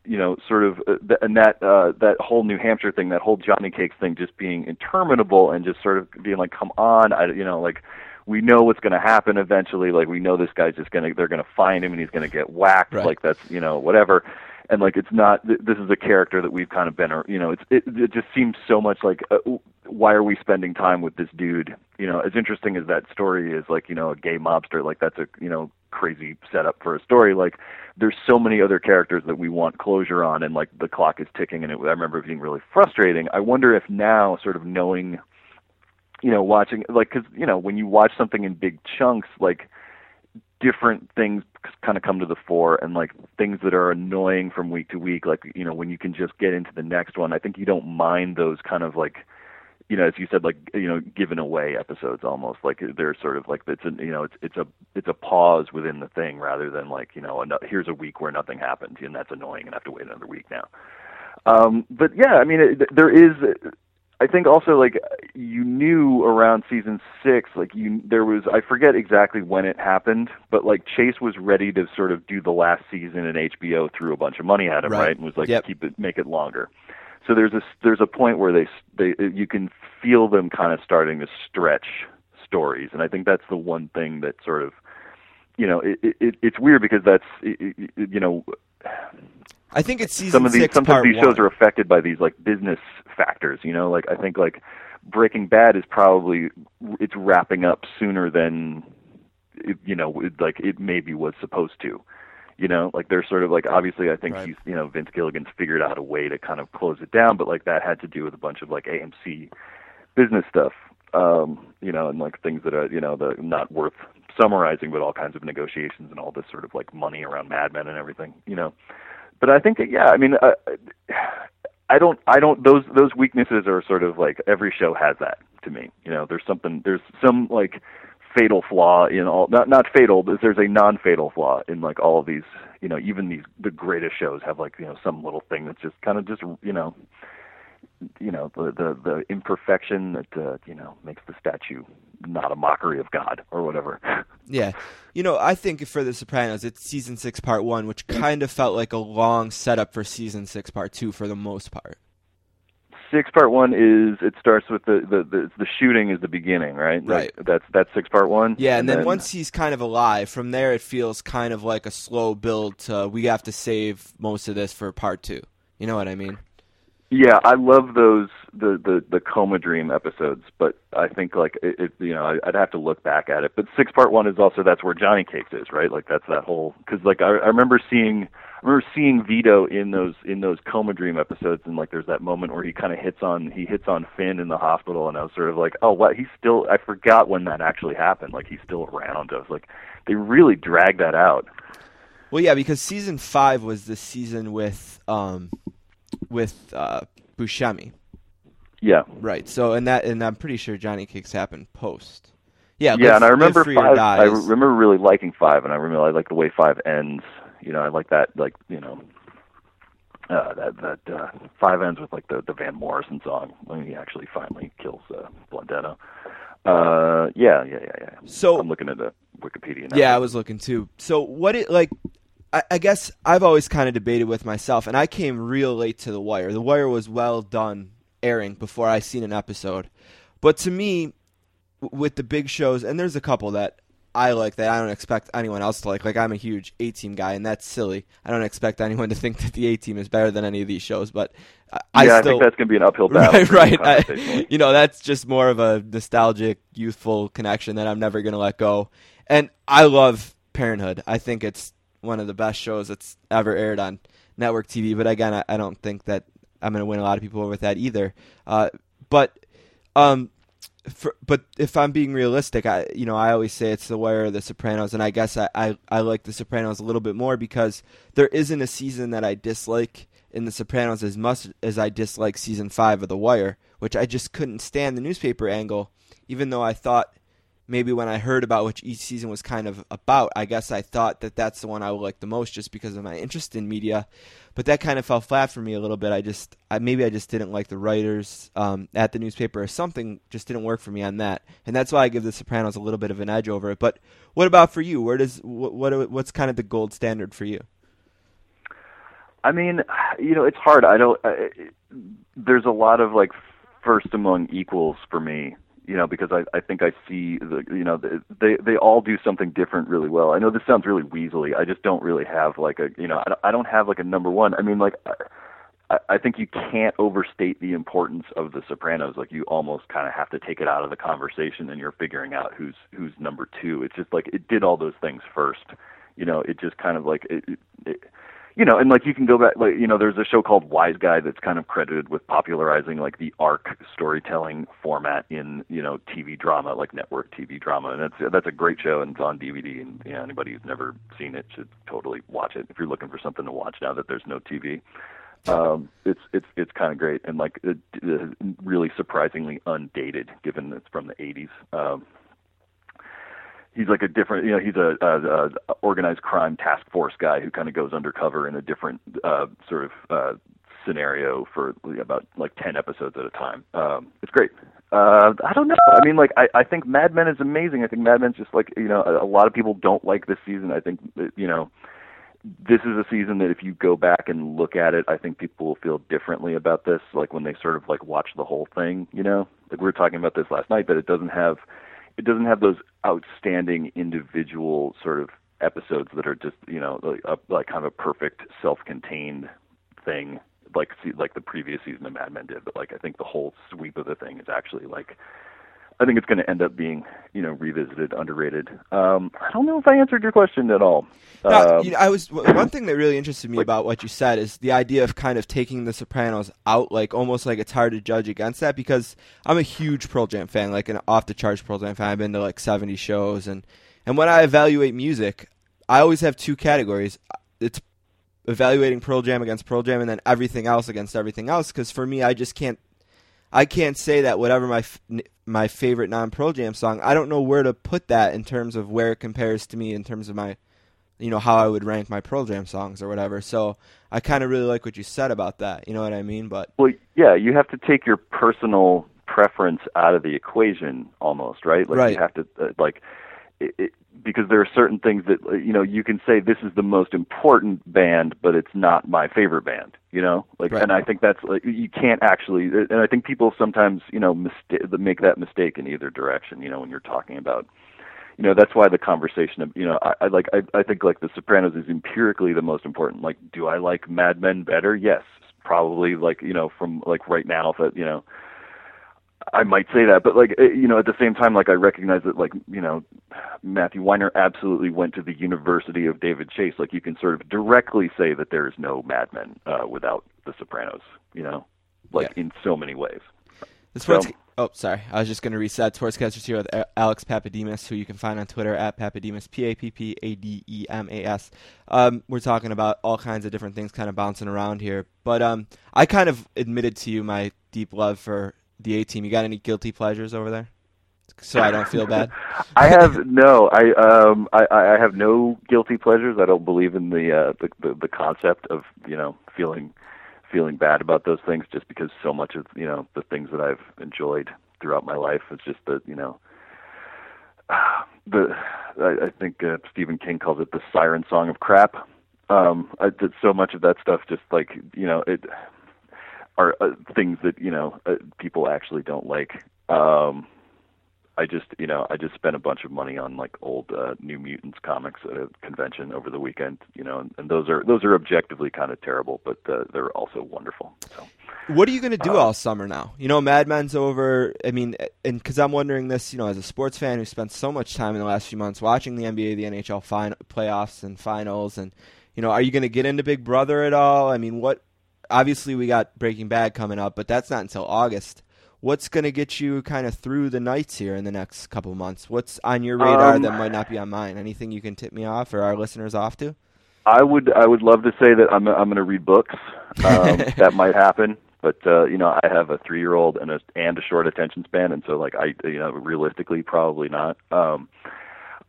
you know sort of uh, th- and that uh that whole New Hampshire thing that whole Johnny Cakes thing just being interminable and just sort of being like come on I you know like we know what's going to happen eventually like we know this guy's just going to they're going to find him and he's going to get whacked Right. like that's you know whatever and like it's not th- this is a character that we've kind of been you know it's it, it just seems so much like uh, why are we spending time with this dude? You know as interesting as that story is like you know a gay mobster like that's a you know crazy setup for a story like there's so many other characters that we want closure on and like the clock is ticking and it, i remember it being really frustrating. I wonder if now sort of knowing you know watching like because you know when you watch something in big chunks like different things kind of come to the fore and like things that are annoying from week to week like you know when you can just get into the next one i think you don't mind those kind of like you know as you said like you know given away episodes almost like they're sort of like it's a you know it's it's a it's a pause within the thing rather than like you know here's a week where nothing happened and that's annoying and I have to wait another week now. Um but yeah i mean it, there is I think also like you knew around season six, like you there was I forget exactly when it happened, but like Chase was ready to sort of do the last season, and HBO threw a bunch of money at him, Right. right? And was like, Yep. keep it, make it longer. So there's a there's a point where they they you can feel them kind of starting to stretch stories, and I think that's the one thing that sort of you know it, it it's weird because that's it, it, you know I think it's season some of these six, sometimes these shows one. are affected by these like business factors you know like i think like breaking bad is probably it's wrapping up sooner than it, you know it, like it maybe was supposed to you know like they're sort of like obviously i think Right. he's you know vince gilligan's figured out a way to kind of close it down but like that had to do with a bunch of like amc business stuff um you know and like things that are you know the not worth summarizing but all kinds of negotiations and all this sort of like money around mad men and everything you know but I think yeah, I mean, uh, I don't, I don't. Those those weaknesses are sort of like every show has that to me. You know, there's something, there's some like fatal flaw in all, not not fatal, but there's a non-fatal flaw in like all of these. You know, even these the greatest shows have like you know some little thing that's just kind of just you know, you know the the the imperfection that uh, you know makes the statue not a mockery of God or whatever. Yeah. You know, I think for The Sopranos, it's season six, part one, which kind of felt like a long setup for season six, part two, for the most part. six part one is it starts with the the the, the shooting is the beginning, right? Right. Like, that's that's six part one. Yeah, and, then, once he's kind of alive, from there it feels kind of like a slow build to we have to save most of this for part two. You know what I mean? Yeah, I love those the the the coma dream episodes, but I think like it, it you know I, I'd have to look back at it. But six part one is also that's where Johnny Cakes is, right? Like that's that whole because like I, I remember seeing I remember seeing Vito in those in those coma dream episodes, and like there's that moment where he kind of hits on he hits on Finn in the hospital, and I was sort of like, oh, what? He's still I forgot when that actually happened. Like he's still around. I was like, they really dragged that out. Well, yeah, because season five was the season with um, with uh, Buscemi, Yeah, right? So, and that, and I'm pretty sure Johnny Cakes happened post. Yeah, yeah, and I remember five. I remember really liking five, and I remember I like the way five ends. You know, I like that, like you know, uh, that that uh, five ends with like the the Van Morrison song when he actually finally kills uh, Blundetto. Uh, yeah, yeah, yeah, yeah. So- I'm looking at the Wikipedia now. Yeah, I was looking too. So what it like? I, I guess I've always kind of debated with myself, and I came real late to The Wire. The Wire was well done airing before I seen an episode, but to me, with the big shows, and there's a couple that I like that I don't expect anyone else to like. Like I'm a huge A Team guy, and that's silly. I don't expect anyone to think that the A Team is better than any of these shows, but I, I yeah, I still think that's going to be an uphill battle. right, right. I- you know, that's just more of a nostalgic, youthful connection that I'm never going to let go. And I love Parenthood. I think it's one of the best shows that's ever aired on network TV. But again, I, I don't think that I'm going to win a lot of people over with that either. Uh, but, um, for, but if I'm being realistic, I you know I always say it's The Wire or The Sopranos, and I guess I, I, I like The Sopranos a little bit more because there isn't a season that I dislike in The Sopranos as much as I dislike season five of The Wire, which I just couldn't stand the newspaper angle, even though I thought maybe when I heard about which each season was kind of about, I guess I thought that that's the one I would like the most just because of my interest in media. But that kind of fell flat for me a little bit. I just, I, maybe I just didn't like the writers um, at the newspaper or something just didn't work for me on that. And that's why I give The Sopranos a little bit of an edge over it. But what about for you? Where does, what, what what's kind of the gold standard for you? I mean, you know, it's hard. I don't. I, there's a lot of like first among equals for me. You know, because I I think I see the you know they they all do something different really well. I know this sounds really weaselly. I just don't really have like a you know I don't, I don't have like a number one. I mean like. I, I think you can't overstate the importance of The Sopranos. Like you almost kind of have to take it out of the conversation, and you're figuring out who's who's number two. It's just like it did all those things first. You know, it just kind of like it, it, it you know, and like you can go back, like you know, there's a show called Wise Guy that's kind of credited with popularizing like the arc storytelling format in you know TV drama, like network TV drama, and that's that's a great show and it's on DVD, and you know, anybody who's never seen it should totally watch it if you're looking for something to watch now that there's no TV. Um, it's it's it's kind of great and like it, it, really surprisingly undated, given it's from the 80s. Um, he's like a different you know he's a, a, a organized crime task force guy who kind of goes undercover in a different uh sort of uh scenario for about like 10 episodes at a time. Um it's great. Uh i don't know. I mean like i i think mad men is amazing. I think mad men's just like you know a, a lot of people don't like this season. I think you know this is a season that if you go back and look at it, I think people will feel differently about this. Like when they sort of like watch the whole thing, you know, like we were talking about this last night, but it doesn't have, it doesn't have those outstanding individual sort of episodes that are just, you know, like, a, like kind of a perfect self-contained thing, like like the previous season of Mad Men did. But like I think the whole sweep of the thing is actually like I think it's going to end up being, you know, revisited, underrated. Um, I don't know if I answered your question at all. No, Um, you know, I was one thing that really interested me about what you said is the idea of kind of taking the Sopranos out, like almost like it's hard to judge against that because I'm a huge Pearl Jam fan, like an off the charts Pearl Jam fan. I've been to like 70 shows, and and when I evaluate music, I always have two categories. It's evaluating Pearl Jam against Pearl Jam, and then everything else against everything else. Because for me, I just can't. I can't say that whatever my f- my favorite non Pearl Jam song, I don't know where to put that in terms of where it compares to me in terms of my you know how I would rank my Pearl Jam songs or whatever. So I kind of really like what you said about that. You know what I mean? But Well, yeah, you have to take your personal preference out of the equation almost, right? Like Right. you have to uh, like it, it, because there are certain things that uh, you know you can say this is the most important band, but it's not my favorite band. You know, like, Right. and I think that's like you can't actually, and I think people sometimes you know mista- make that mistake in either direction. You know, when you're talking about you know that's why the conversation of you know I, I like I, I think like the Sopranos is empirically the most important. Like, do I like Mad Men better? Yes, probably like you know from like right now that you know I might say that, but like eh, you know, at the same time, like I recognize that like you know, Matthew Weiner absolutely went to the University of David Chase. Like you can sort of directly say that there is no Mad Men uh, without The Sopranos. You know, like Yeah. in so many ways. Sports. So- oh, sorry. I was just going to reset. Sportscasters here with Alex Pappademas, who you can find on Twitter at Pappademas, P A P P A D E M A S. Um, we're talking about all kinds of different things, kind of bouncing around here. But um, I kind of admitted to you my deep love for the A team. You got any guilty pleasures over there? So I don't feel bad. I have no. I um. I I have no guilty pleasures. I don't believe in the uh the the, the concept of you know feeling feeling bad about those things just because so much of you know the things that I've enjoyed throughout my life is just the you know the I, I think uh, Stephen King calls it the siren song of crap. Um, I did so much of that stuff just like you know it are uh, things that you know uh, people actually don't like. Um, I just you know I just spent a bunch of money on like old uh, New Mutants comics at a convention over the weekend. You know, and, and those are those are objectively kind of terrible, but uh, they're also wonderful. So. What are you going to do Uh, all summer now? You know, Mad Men's over. I mean, and because I'm wondering this, you know, as a sports fan who spent so much time in the last few months watching the NBA, the NHL fin- playoffs and finals, and you know, are you going to get into Big Brother at all? I mean, what? Obviously, we got Breaking Bad coming up, but that's not until August. What's going to get you kind of through the nights here in the next couple months? What's on your radar Um, that might not be on mine? Anything you can tip me off or our listeners off to? I would I would love to say that I'm I'm going to read books. Um, that might happen, but uh, you know I have a three year old and a and a short attention span, and so like I you know realistically probably not. Um,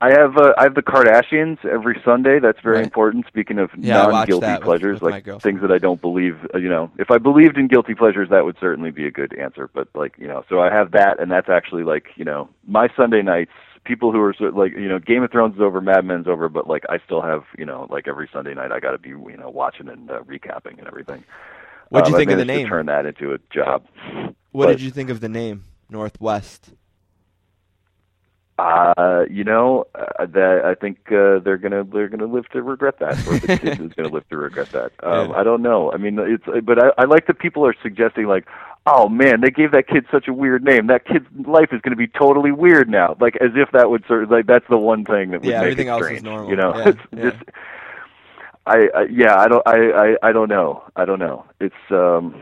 I have uh, I have the Kardashians every Sunday. That's very Right. important. Speaking of Yeah, non guilty that with- pleasures, with like things that I don't believe. uh, You know, if I believed in guilty pleasures, that would certainly be a good answer. But like you know, so I have that, and that's actually like you know my Sunday nights. People who are sort of like you know Game of Thrones is over, Mad Men's over, but like I still have you know like every Sunday night I got to be you know watching and uh, recapping and everything. What'd you Um, I think of the name? Turn that into a job. What but- did you think of the name North West? Uh, you know, uh, that I think uh, they're gonna they're gonna live to regret that, or the kid is gonna live to regret that. Um, Yeah. I don't know. I mean, it's but I, I like that people are suggesting like, oh man, they gave that kid such a weird name. That kid's life is gonna be totally weird now. Like as if that would sort of like that's the one thing that would Yeah, make everything it else is normal. You know, Yeah, it's yeah. just. I, I yeah I don't I, I I don't know I don't know it's um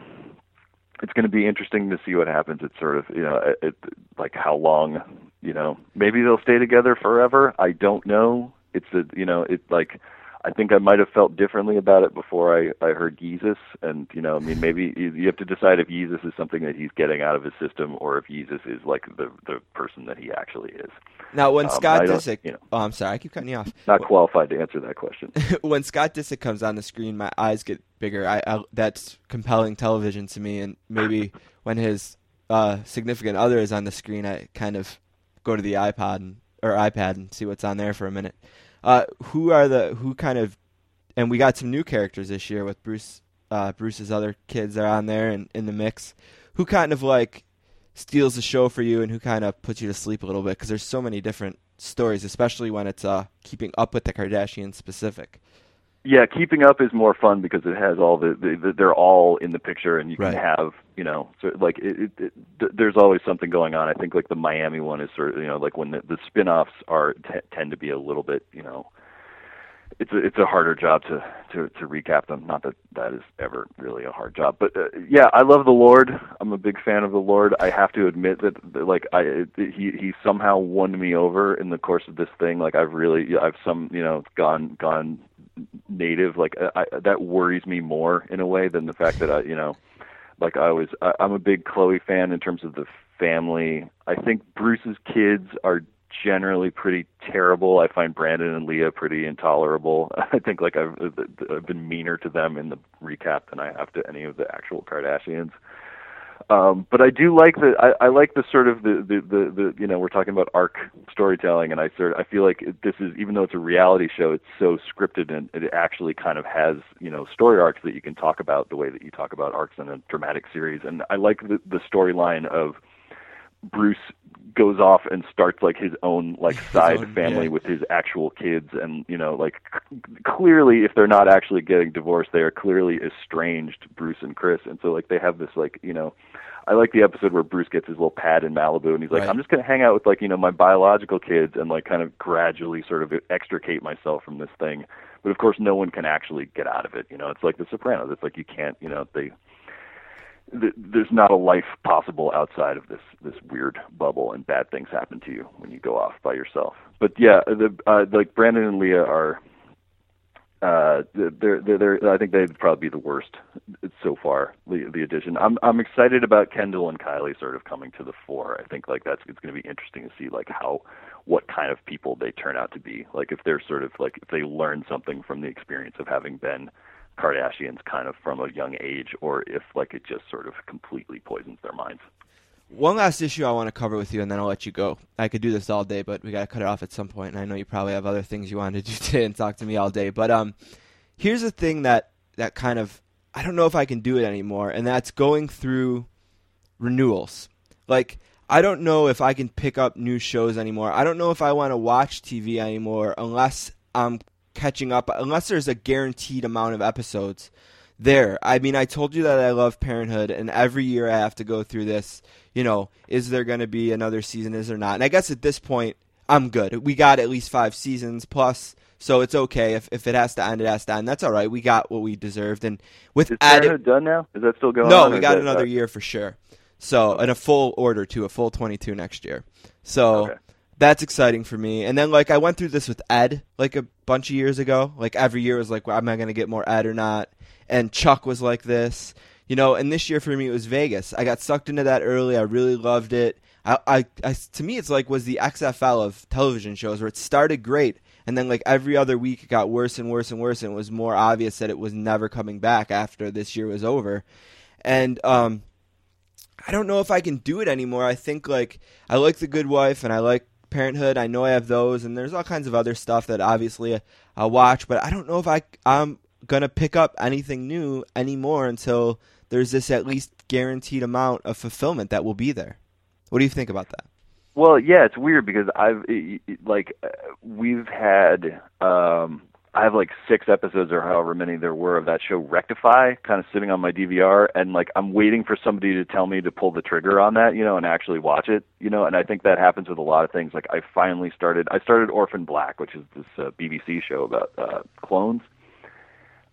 it's going to be interesting to see what happens. It's sort of you know, it, it, like how long you know. Maybe they'll stay together forever. I don't know. It's a you know, it like I think I might have felt differently about it before I I heard Yeezus. and you know, I mean, maybe you, have to decide if Yeezus is something that he's getting out of his system, or if Yeezus is like the the person that he actually is. Now, when Um, Scott Disick, you know. oh, I'm sorry, I keep cutting you off. Not qualified to answer that question. when Scott Disick comes on the screen, my eyes get bigger. I, I that's compelling television to me, and maybe when his uh, significant other is on the screen, I kind of go to the iPod and, or iPad and see what's on there for a minute. Uh, who are the who kind of, and we got some new characters this year with Bruce. Uh, Bruce's other kids are on there and in the mix. Who kind of like steals the show for you, and who kind of puts you to sleep a little bit? Because there's so many different stories, especially when it's uh, keeping up with the Kardashians specific. Yeah, keeping up is more fun because it has all the, the, the they're all in the picture, and you can Right. have you know so like it, it, it, there's always something going on. I think like the Miami one is sort of you know like when the, the spin-offs are t- tend to be a little bit you know it's a it's a harder job to to to recap them. Not that that is ever really a hard job, but uh, yeah, I love the Lord. I'm a big fan of the Lord. I have to admit that, that like I it, he he somehow won me over in the course of this thing. Like I've really I've some you know gone gone native. Like I, I, that worries me more in a way than the fact that I you know like I was I, I'm a big Khloe fan in terms of the family. I think Bruce's kids are generally pretty terrible. I find Brandon and Leah pretty intolerable. I think like I've I've been meaner to them in the recap than I have to any of the actual Kardashians. Um, but I do like the I, I like the sort of the, the the the you know we're talking about arc storytelling and I sort I feel like this is even though it's a reality show it's so scripted and it actually kind of has you know story arcs that you can talk about the way that you talk about arcs in a dramatic series. And I like the the storyline of Bruce goes off and starts like his own like side own, family yeah. with his actual kids and you know like c- clearly if they're not actually getting divorced they are clearly estranged Bruce and Kris and so like they have this like you know I like the episode where Bruce gets his little pad in Malibu and he's like Right. I'm just going to hang out with like you know my biological kids and like kind of gradually sort of extricate myself from this thing but of course no one can actually get out of it you know it's like the sopranos it's like you can't you know they th- there's not a life possible outside of this this weird bubble, and bad things happen to you when you go off by yourself. But yeah, the uh, like Brandon and Leah are. Uh, they're, they're, they're, I think they'd probably be the worst so far. The the addition. I'm I'm excited about Kendall and Kylie sort of coming to the fore. I think like that's it's going to be interesting to see like how what kind of people they turn out to be. Like if they're sort of like if they learn something from the experience of having been Kardashians kind of from a young age, or if like it just sort of completely poisons their minds. One last issue I want to cover with you, and then I'll let you go. I could do this all day, but we got to cut it off at some point. And I know you probably have other things you wanted to do today and talk to me all day. But um, here's the thing that that kind of I don't know if I can do it anymore, and that's going through renewals. Like I don't know if I can pick up new shows anymore. I don't know if I want to watch TV anymore unless I'm catching up, unless there's a guaranteed amount of episodes there. I mean, I told you that I love Parenthood, and every year I have to go through this. You know, is there going to be another season? Is there not? And I guess at this point, I'm good. We got at least five seasons plus, so it's okay. If if it has to end, it has to end. That's all right. We got what we deserved, and with Is added, Parenthood done now? Is that still going no, we got another uh, year for sure. So, and a full order to a full 22 next year. So, Okay. That's exciting for me. And then, like, I went through this with Ed, like, a bunch of years ago. Like, every year was like, am I going to get more Ed or not? And Chuck was like this, you know, and this year for me it was Vegas. I got sucked into that early. I really loved it. I, I, I to me, it's like was the XFL of television shows where it started great. And then, like every other week, it got worse and worse and worse, and it was more obvious that it was never coming back after this year was over. And um, I don't know if I can do it anymore. I think like I like The Good Wife and I like Parenthood. I know I have those, and there's all kinds of other stuff that obviously I'll watch. But I don't know if I I'm gonna pick up anything new anymore until there's this at least guaranteed amount of fulfillment that will be there. What do you think about that? Well, yeah, it's weird because I've like uh, we've had um I have like six episodes or however many there were of that show Rectify kind of sitting on my DVR and like I'm waiting for somebody to tell me to pull the trigger on that, you know, and actually watch it, you know, and I think that happens with a lot of things. Like I finally started I started Orphan Black, which is this uh, BBC show about uh clones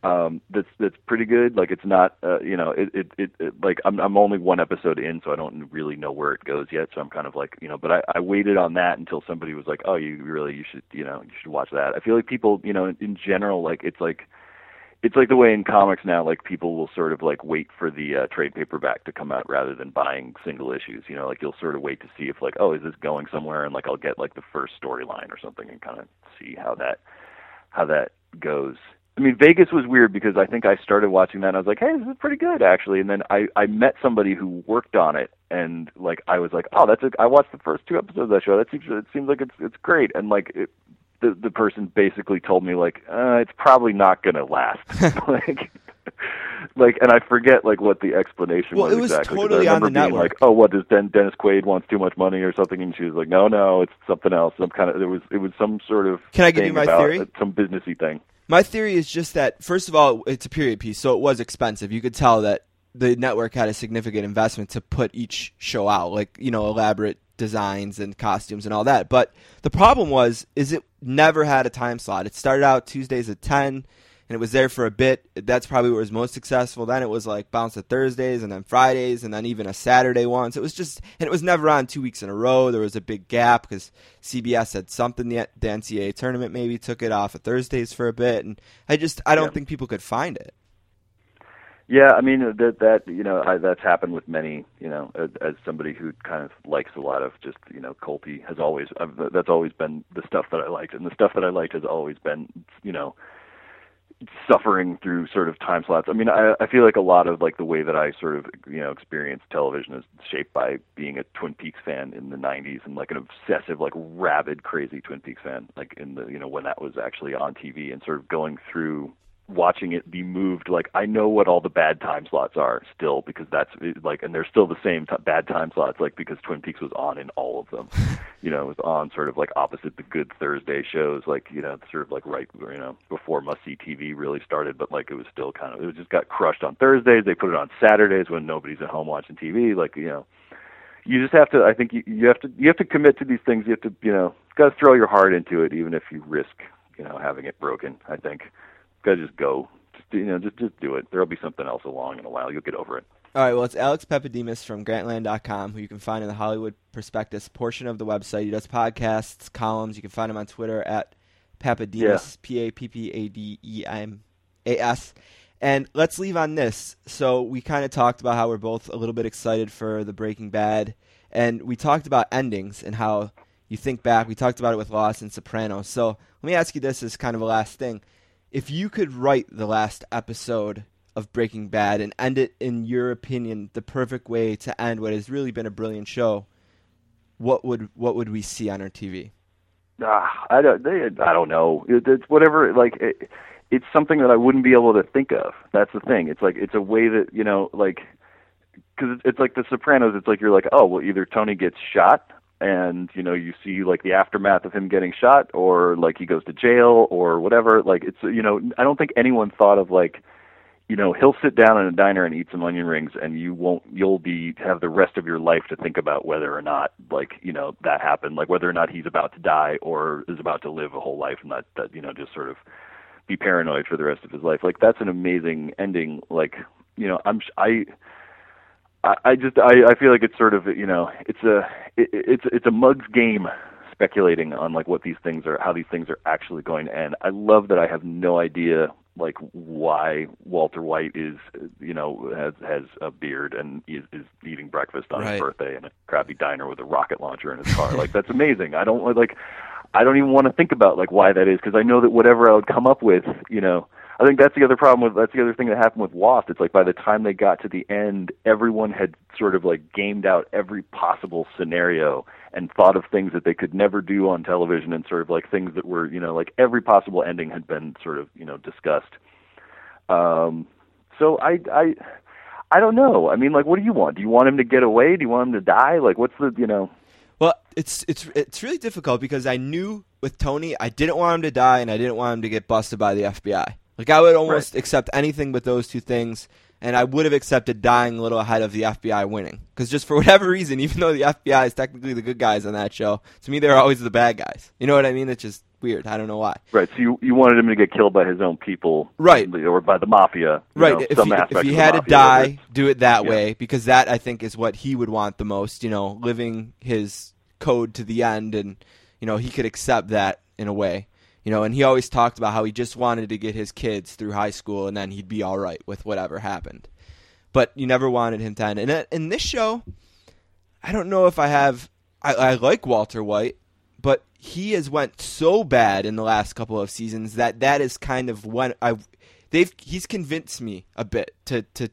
um that's that's pretty good. Like it's not uh you know it, it it it like i'm i'm only one episode in so i don't really know where it goes yet. So i'm kind of like you know but i i waited on that until somebody was like oh you really you should you know you should watch that. I feel like people you know in, in general like it's like it's like the way in comics now like people will sort of like wait for the uh, trade paperback to come out rather than buying single issues. You know like you'll sort of wait to see if like oh is this going somewhere? And like i'll get like the first storyline or something and kind of see how that how that goes I mean, Vegas was weird because I think I started watching that and I was like, hey, this is pretty good actually. And then I I met somebody who worked on it and like I was like, oh, that's a I watched the first two episodes of that show. That seems it seems like it's it's great. And like it, the the person basically told me like, uh, it's probably not gonna last. like. Like and I forget like what the explanation Well, was it was exactly. totally I on the being network. Like, oh, what does Den- Dennis Quaid wants too much money or something? And she was like, no, no, it's something else. Some kind of there was it was some sort of Can I give you my theory? Some businessy thing. My theory is just that first of all, it's a period piece, so it was expensive. You could tell that the network had a significant investment to put each show out, like you know, elaborate designs and costumes and all that. But the problem was, is it never had a time slot. It started out Tuesdays at ten, and it was there for a bit. That's probably where it was most successful. Then it was like bounced to Thursdays, and then Fridays, and then even a Saturday once. It was just, and it was never on two weeks in a row. There was a big gap because CBS had something. The, the NCAA tournament maybe took it off of Thursdays for a bit, and I just, I don't Yeah. think people could find it. Yeah, I mean that that you know I, that's happened with many you know as, as somebody who kind of likes a lot of just you know culty has always I've, that's always been the stuff that I liked and the stuff that I liked has always been you know suffering through sort of time slots. I mean I I feel like a lot of like the way that I sort of you know experience television is shaped by being a Twin Peaks fan in the 90s and like an obsessive like rabid crazy Twin Peaks fan like in the you know when that was actually on TV and sort of going through watching it be moved. Like I know what all the bad time slots are still because that's like, and they're still the same t- bad time slots. Like because Twin Peaks was on in all of them. you know, it was on sort of like opposite the good Thursday shows. Like you know, sort of like right you know before must see TV really started. But like it was still kind of it just got crushed on Thursdays. They put it on Saturdays when nobody's at home watching TV. Like you know you just have to i think you, you have to you have to commit to these things you have to you know got to throw your heart into it even if you risk you know having it broken i think got to just go just you know just just do it there'll be something else along in a while you'll get over it All right, well, it's Alex Pappademas from Grantland.com, who you can find in the Hollywood Prospectus portion of the website. He does podcasts, columns. You can find him on Twitter at Papademus, P A P P A D E M A S. And let's leave on this. So we kind of talked about how we're both a little bit excited for the Breaking Bad, and we talked about endings and how you think back. We talked about it with Lost and Sopranos. So let me ask you this as kind of a last thing: if you could write the last episode of Breaking Bad and end it in your opinion the perfect way to end what has really been a brilliant show, what would what would we see on our TV? Ah, I don't. They, I don't know. It, it's whatever. Like it, it's something that I wouldn't be able to think of. That's the thing. It's like it's a way that you know, like, because it's, it's like The Sopranos. It's like you're like, oh, well, either Tony gets shot, and you know, you see like the aftermath of him getting shot, or like he goes to jail, or whatever. Like it's you know, I don't think anyone thought of like you know he'll sit down in a diner and eat some onion rings and you won't you'll be have the rest of your life to think about whether or not like you know that happened like whether or not he's about to die or is about to live a whole life and that that you know just sort of be paranoid for the rest of his life like that's an amazing ending like you know i'm i i, I just i i feel like it's sort of you know it's a it, it's it's a mug's game speculating on like what these things are how these things are actually going to end i love that i have no idea like why Walter White is you know has has a beard and is, is eating breakfast on Right. his birthday in a crappy diner with a rocket launcher in his car. like that's amazing. I don't like I don't even want to think about like why that is because I know that whatever I would come up with, you know, I think that's the other problem with that's the other thing that happened with Lost. It's like by the time they got to the end, everyone had sort of like gamed out every possible scenario and thought of things that they could never do on television and sort of like things that were, you know, like every possible ending had been sort of, you know, discussed. Um so I I I don't know. I mean, like what do you want? Do you want him to get away? Do you want him to die? Like what's the, you know, Well, it's it's it's really difficult because I knew with Tony I didn't want him to die and I didn't want him to get busted by the FBI. Like I would almost accept anything but those two things, and I would have accepted dying a little ahead of the FBI winning. Because just for whatever reason, even though the FBI is technically the good guys on that show, to me they're always the bad guys. You know what I mean? It's just weird. I don't know why. Right. So you you wanted him to get killed by his own people, Right. Or by the mafia, Right. know, if some he, if he had to whether die, do it that Yeah. way because that I think is what he would want the most. You know, living his code to the end, and you know he could accept that in a way. You know, and he always talked about how he just wanted to get his kids through high school, and then he'd be all right with whatever happened. But you never wanted him to end. And uh, in this show, I don't know if I have. I, I like Walter White, but he has went so bad in the last couple of seasons that that is kind of when I they've he's convinced me a bit to to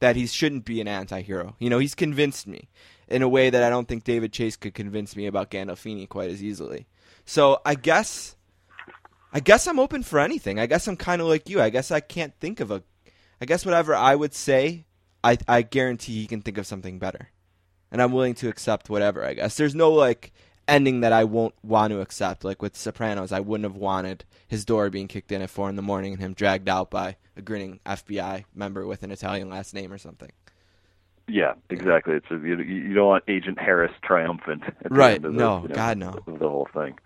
that he shouldn't be an anti-hero. You know, he's convinced me in a way that I don't think David Chase could convince me about Gandolfini quite as easily. So I guess I guess I'm open for anything. I guess I'm kind of like you. I guess I can't think of a I guess whatever I would say, I I guarantee he can think of something better. And I'm willing to accept whatever, I guess. There's no like ending that I won't want to accept. Like with Sopranos, I wouldn't have wanted his door being kicked in at four in the morning and him dragged out by a grinning FBI member with an Italian last name or something. Yeah, exactly. It's a, you, you don't want Agent Harris triumphant. At the Right. end of the, No, you know, God, no. The whole thing.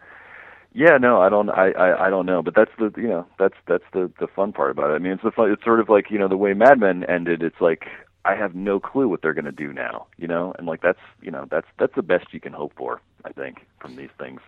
Yeah, no, I don't. I, I I don't know, but that's the you know that's that's the the fun part about it. I mean, it's the fun. It's sort of like you know the way Mad Men ended. It's like I have no clue what they're going to do now. You know, and like that's you know that's that's the best you can hope for. I think from these things.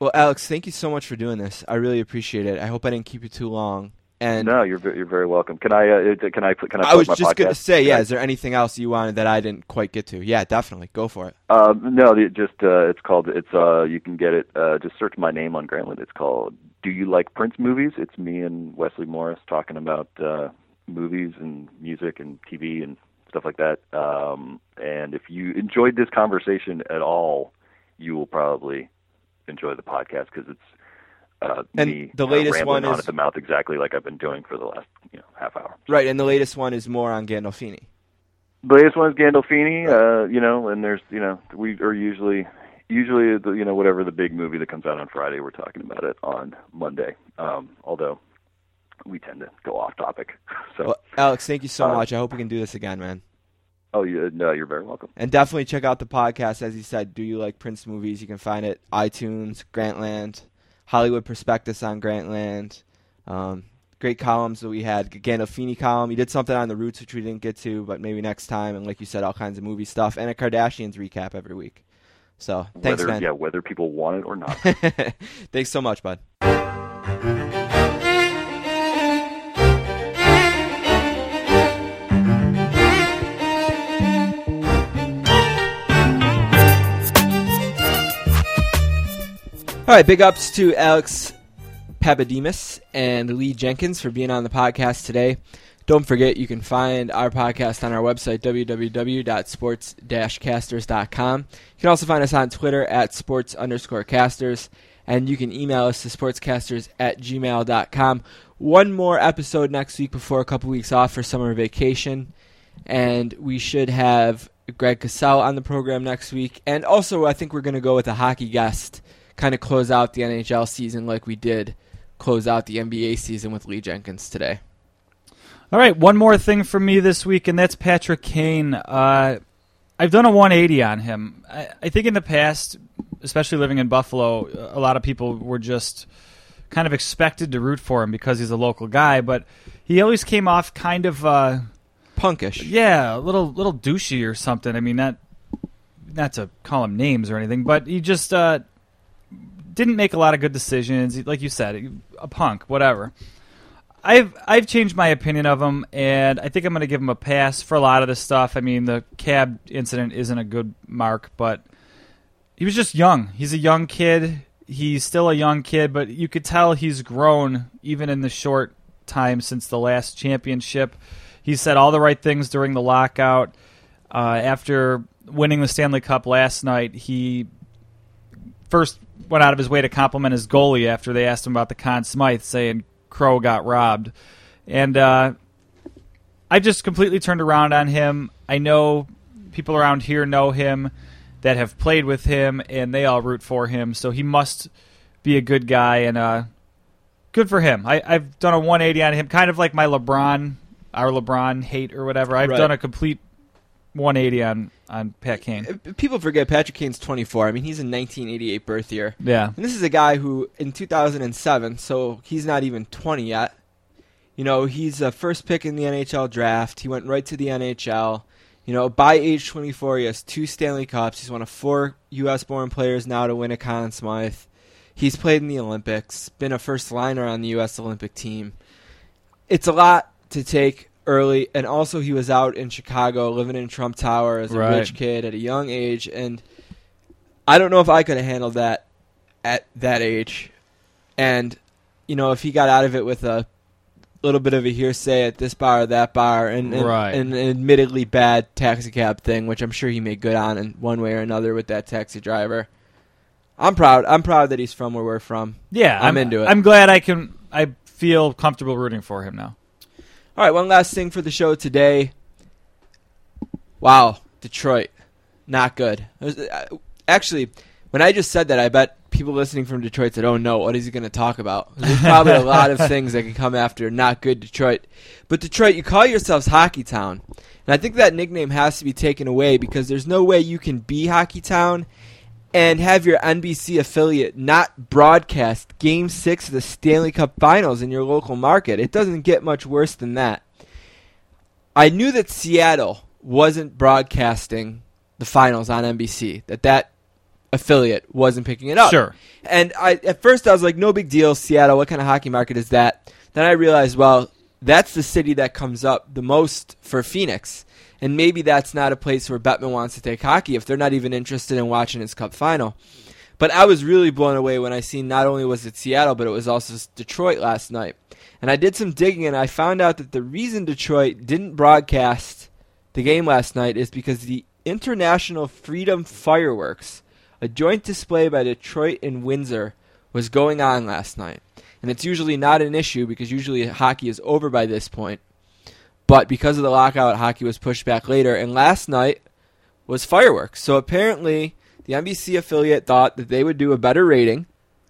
Well, Alex, thank you so much for doing this. I really appreciate it. I hope I didn't keep you too long. And no, you're you're very welcome. Can I uh, can I can I? I was my just going to say, yeah, is there anything else you wanted that I didn't quite get to? Yeah, definitely. Go for it. Um, no, it just uh, it's called it's uh you can get it uh just search my name on Grantland. It's called Do You Like Prince Movies? It's me and Wesley Morris talking about uh movies and music and TV and stuff like that. Um and if you enjoyed this conversation at all, you will probably enjoy the podcast because it's uh, And me the uh, latest rambling one is- at the mouth exactly like I've been doing for the last you know half hour. Right, and the latest one is more on Gandolfini. The latest one is Gandolfini, uh, you know, and there's you know we are usually usually the you know whatever the big movie that comes out on Friday, we're talking about it on Monday. Um, although we tend to go off topic. So Well, Alex, thank you so Uh, much. I hope we can do this again, man. oh yeah, no, you're very welcome. And definitely check out the podcast. As you said, do you like Prince movies? You can find it iTunes, Grantland, Hollywood Prospectus on Grantland. Um, great columns that we had. Gandolfini column. You did something on the Roots, which we didn't get to, but maybe next time. And like you said, all kinds of movie stuff and a Kardashians recap every week. So thanks, whether man. yeah, whether people want it or not. thanks so much, bud. All right, big ups to Alex Pappademas and Lee Jenkins for being on the podcast today. Don't forget, you can find our podcast on our website, www.sports-casters.com. You can also find us on Twitter at sports underscore casters, and you can email us to sportscasters at gmail.com. One more episode next week before a couple weeks off for summer vacation, and we should have Greg Cosell on the program next week. And also, I think we're going to go with a hockey guest, kind of close out the NHL season like we did close out the NBA season with Lee Jenkins today. All right, one more thing for me this week, and that's Patrick Kane. Uh, I've done a 180 on him. I, I think in the past, especially living in Buffalo, a lot of people were just kind of expected to root for him because he's a local guy, but he always came off kind of, uh, Punkish. yeah, a little little douchey or something. I mean, not not to call him names or anything, but he just uh, didn't make a lot of good decisions. Like you said, a punk, whatever. I've I've changed my opinion of him, and I think I'm going to give him a pass for a lot of this stuff. I mean, the cab incident isn't a good mark, but he was just young. He's a young kid. He's still a young kid, but you could tell he's grown even in the short time since the last championship. He said all the right things during the lockout. Uh, after winning the Stanley Cup last night, he first went out of his way to compliment his goalie after they asked him about the Conn Smythe, saying Crow got robbed. And uh, I just completely turned around on him. I know people around here know him that have played with him, and they all root for him. So he must be a good guy, and uh, good for him. I, I've done a 180 on him, kind of like my LeBron, our LeBron hate or whatever. I've Right. done a complete 180 on on Pat Kane. Uh, people forget Patrick Kane's 24. I mean, he's a 1988 birth year. Yeah, And this is a guy who, in 2007, so he's not even 20 yet. You know, he's a first pick in the NHL draft. He went right to the NHL. You know, by age 24, he has two Stanley Cups. He's one of four U.S. born players now to win a Conn Smythe. He's played in the Olympics, been a first liner on the U.S. Olympic team. It's a lot to take early, and also he was out in Chicago living in Trump Tower as a Right. rich kid at a young age, and I don't know if I could have handled that at that age. And, you know, if he got out of it with a little bit of a hearsay at this bar or that bar and, and, Right. and an admittedly bad taxi cab thing, which I'm sure he made good on in one way or another with that taxi driver. I'm proud. I'm proud that he's from where we're from. yeah, I'm into it. I'm glad I can. I feel comfortable rooting for him now. All right, one last thing for the show today. Wow, Detroit, not good. Uh, Actually, when I just said that, I bet people listening from Detroit said, "Oh no, what is he going to talk about?" There's probably a lot of things that can come after not good Detroit. But Detroit, you call yourselves Hockey Town, and I think that nickname has to be taken away because there's no way you can be Hockey Town and have your NBC affiliate not broadcast Game Six of the Stanley Cup Finals in your local market. It doesn't get much worse than that. I knew that Seattle wasn't broadcasting the finals on NBC. That that affiliate wasn't picking it up. Sure. And I at first I was like, no big deal, Seattle. What kind of hockey market is that? Then I realized, well, that's the city that comes up the most for Phoenix. And maybe that's not a place where Bettman wants to take hockey if they're not even interested in watching his cup final. But I was really blown away when I seen not only was it Seattle, but it was also Detroit last night. And I did some digging and I found out that the reason Detroit didn't broadcast the game last night is because the International Freedom Fireworks, a joint display by Detroit and Windsor, was going on last night. And it's usually not an issue because usually hockey is over by this point. But because of the lockout, hockey was pushed back later. And last night was fireworks. So apparently, the NBC affiliate thought that they would do a better rating.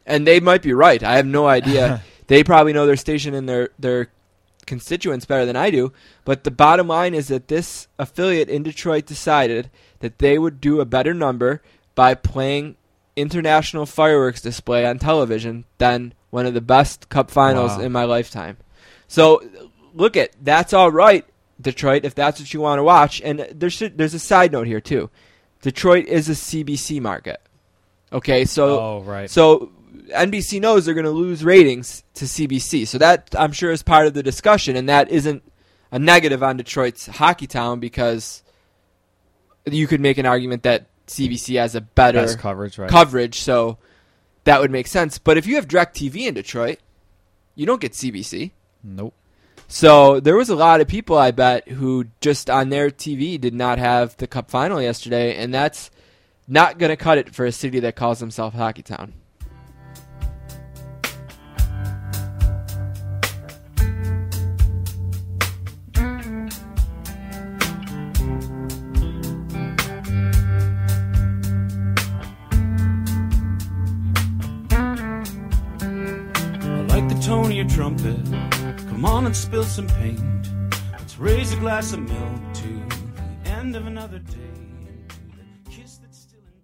And they might be right. I have no idea. they probably know their station and their, their constituents better than I do. But the bottom line is that this affiliate in Detroit decided that they would do a better number by playing international fireworks display on television than one of the best cup finals Wow. in my lifetime. So look at that's all right, Detroit, if that's what you want to watch. And there should, there's a side note here too. Detroit is a CBC market. Okay, so Oh, right. so NBC knows they're going to lose ratings to CBC. So that I'm sure is part of the discussion, and that isn't a negative on Detroit's hockey town because you could make an argument that CBC has a better Best coverage, right? coverage, so that would make sense. But if you have DirecTV in Detroit, you don't get CBC. Nope. So there was a lot of people, I bet, who just on their TV did not have the Cup final yesterday, and that's not going to cut it for a city that calls himself Hockey Town. I like the tone of your trumpet. Come on and spill some paint. Let's raise a glass of milk to the end of another day.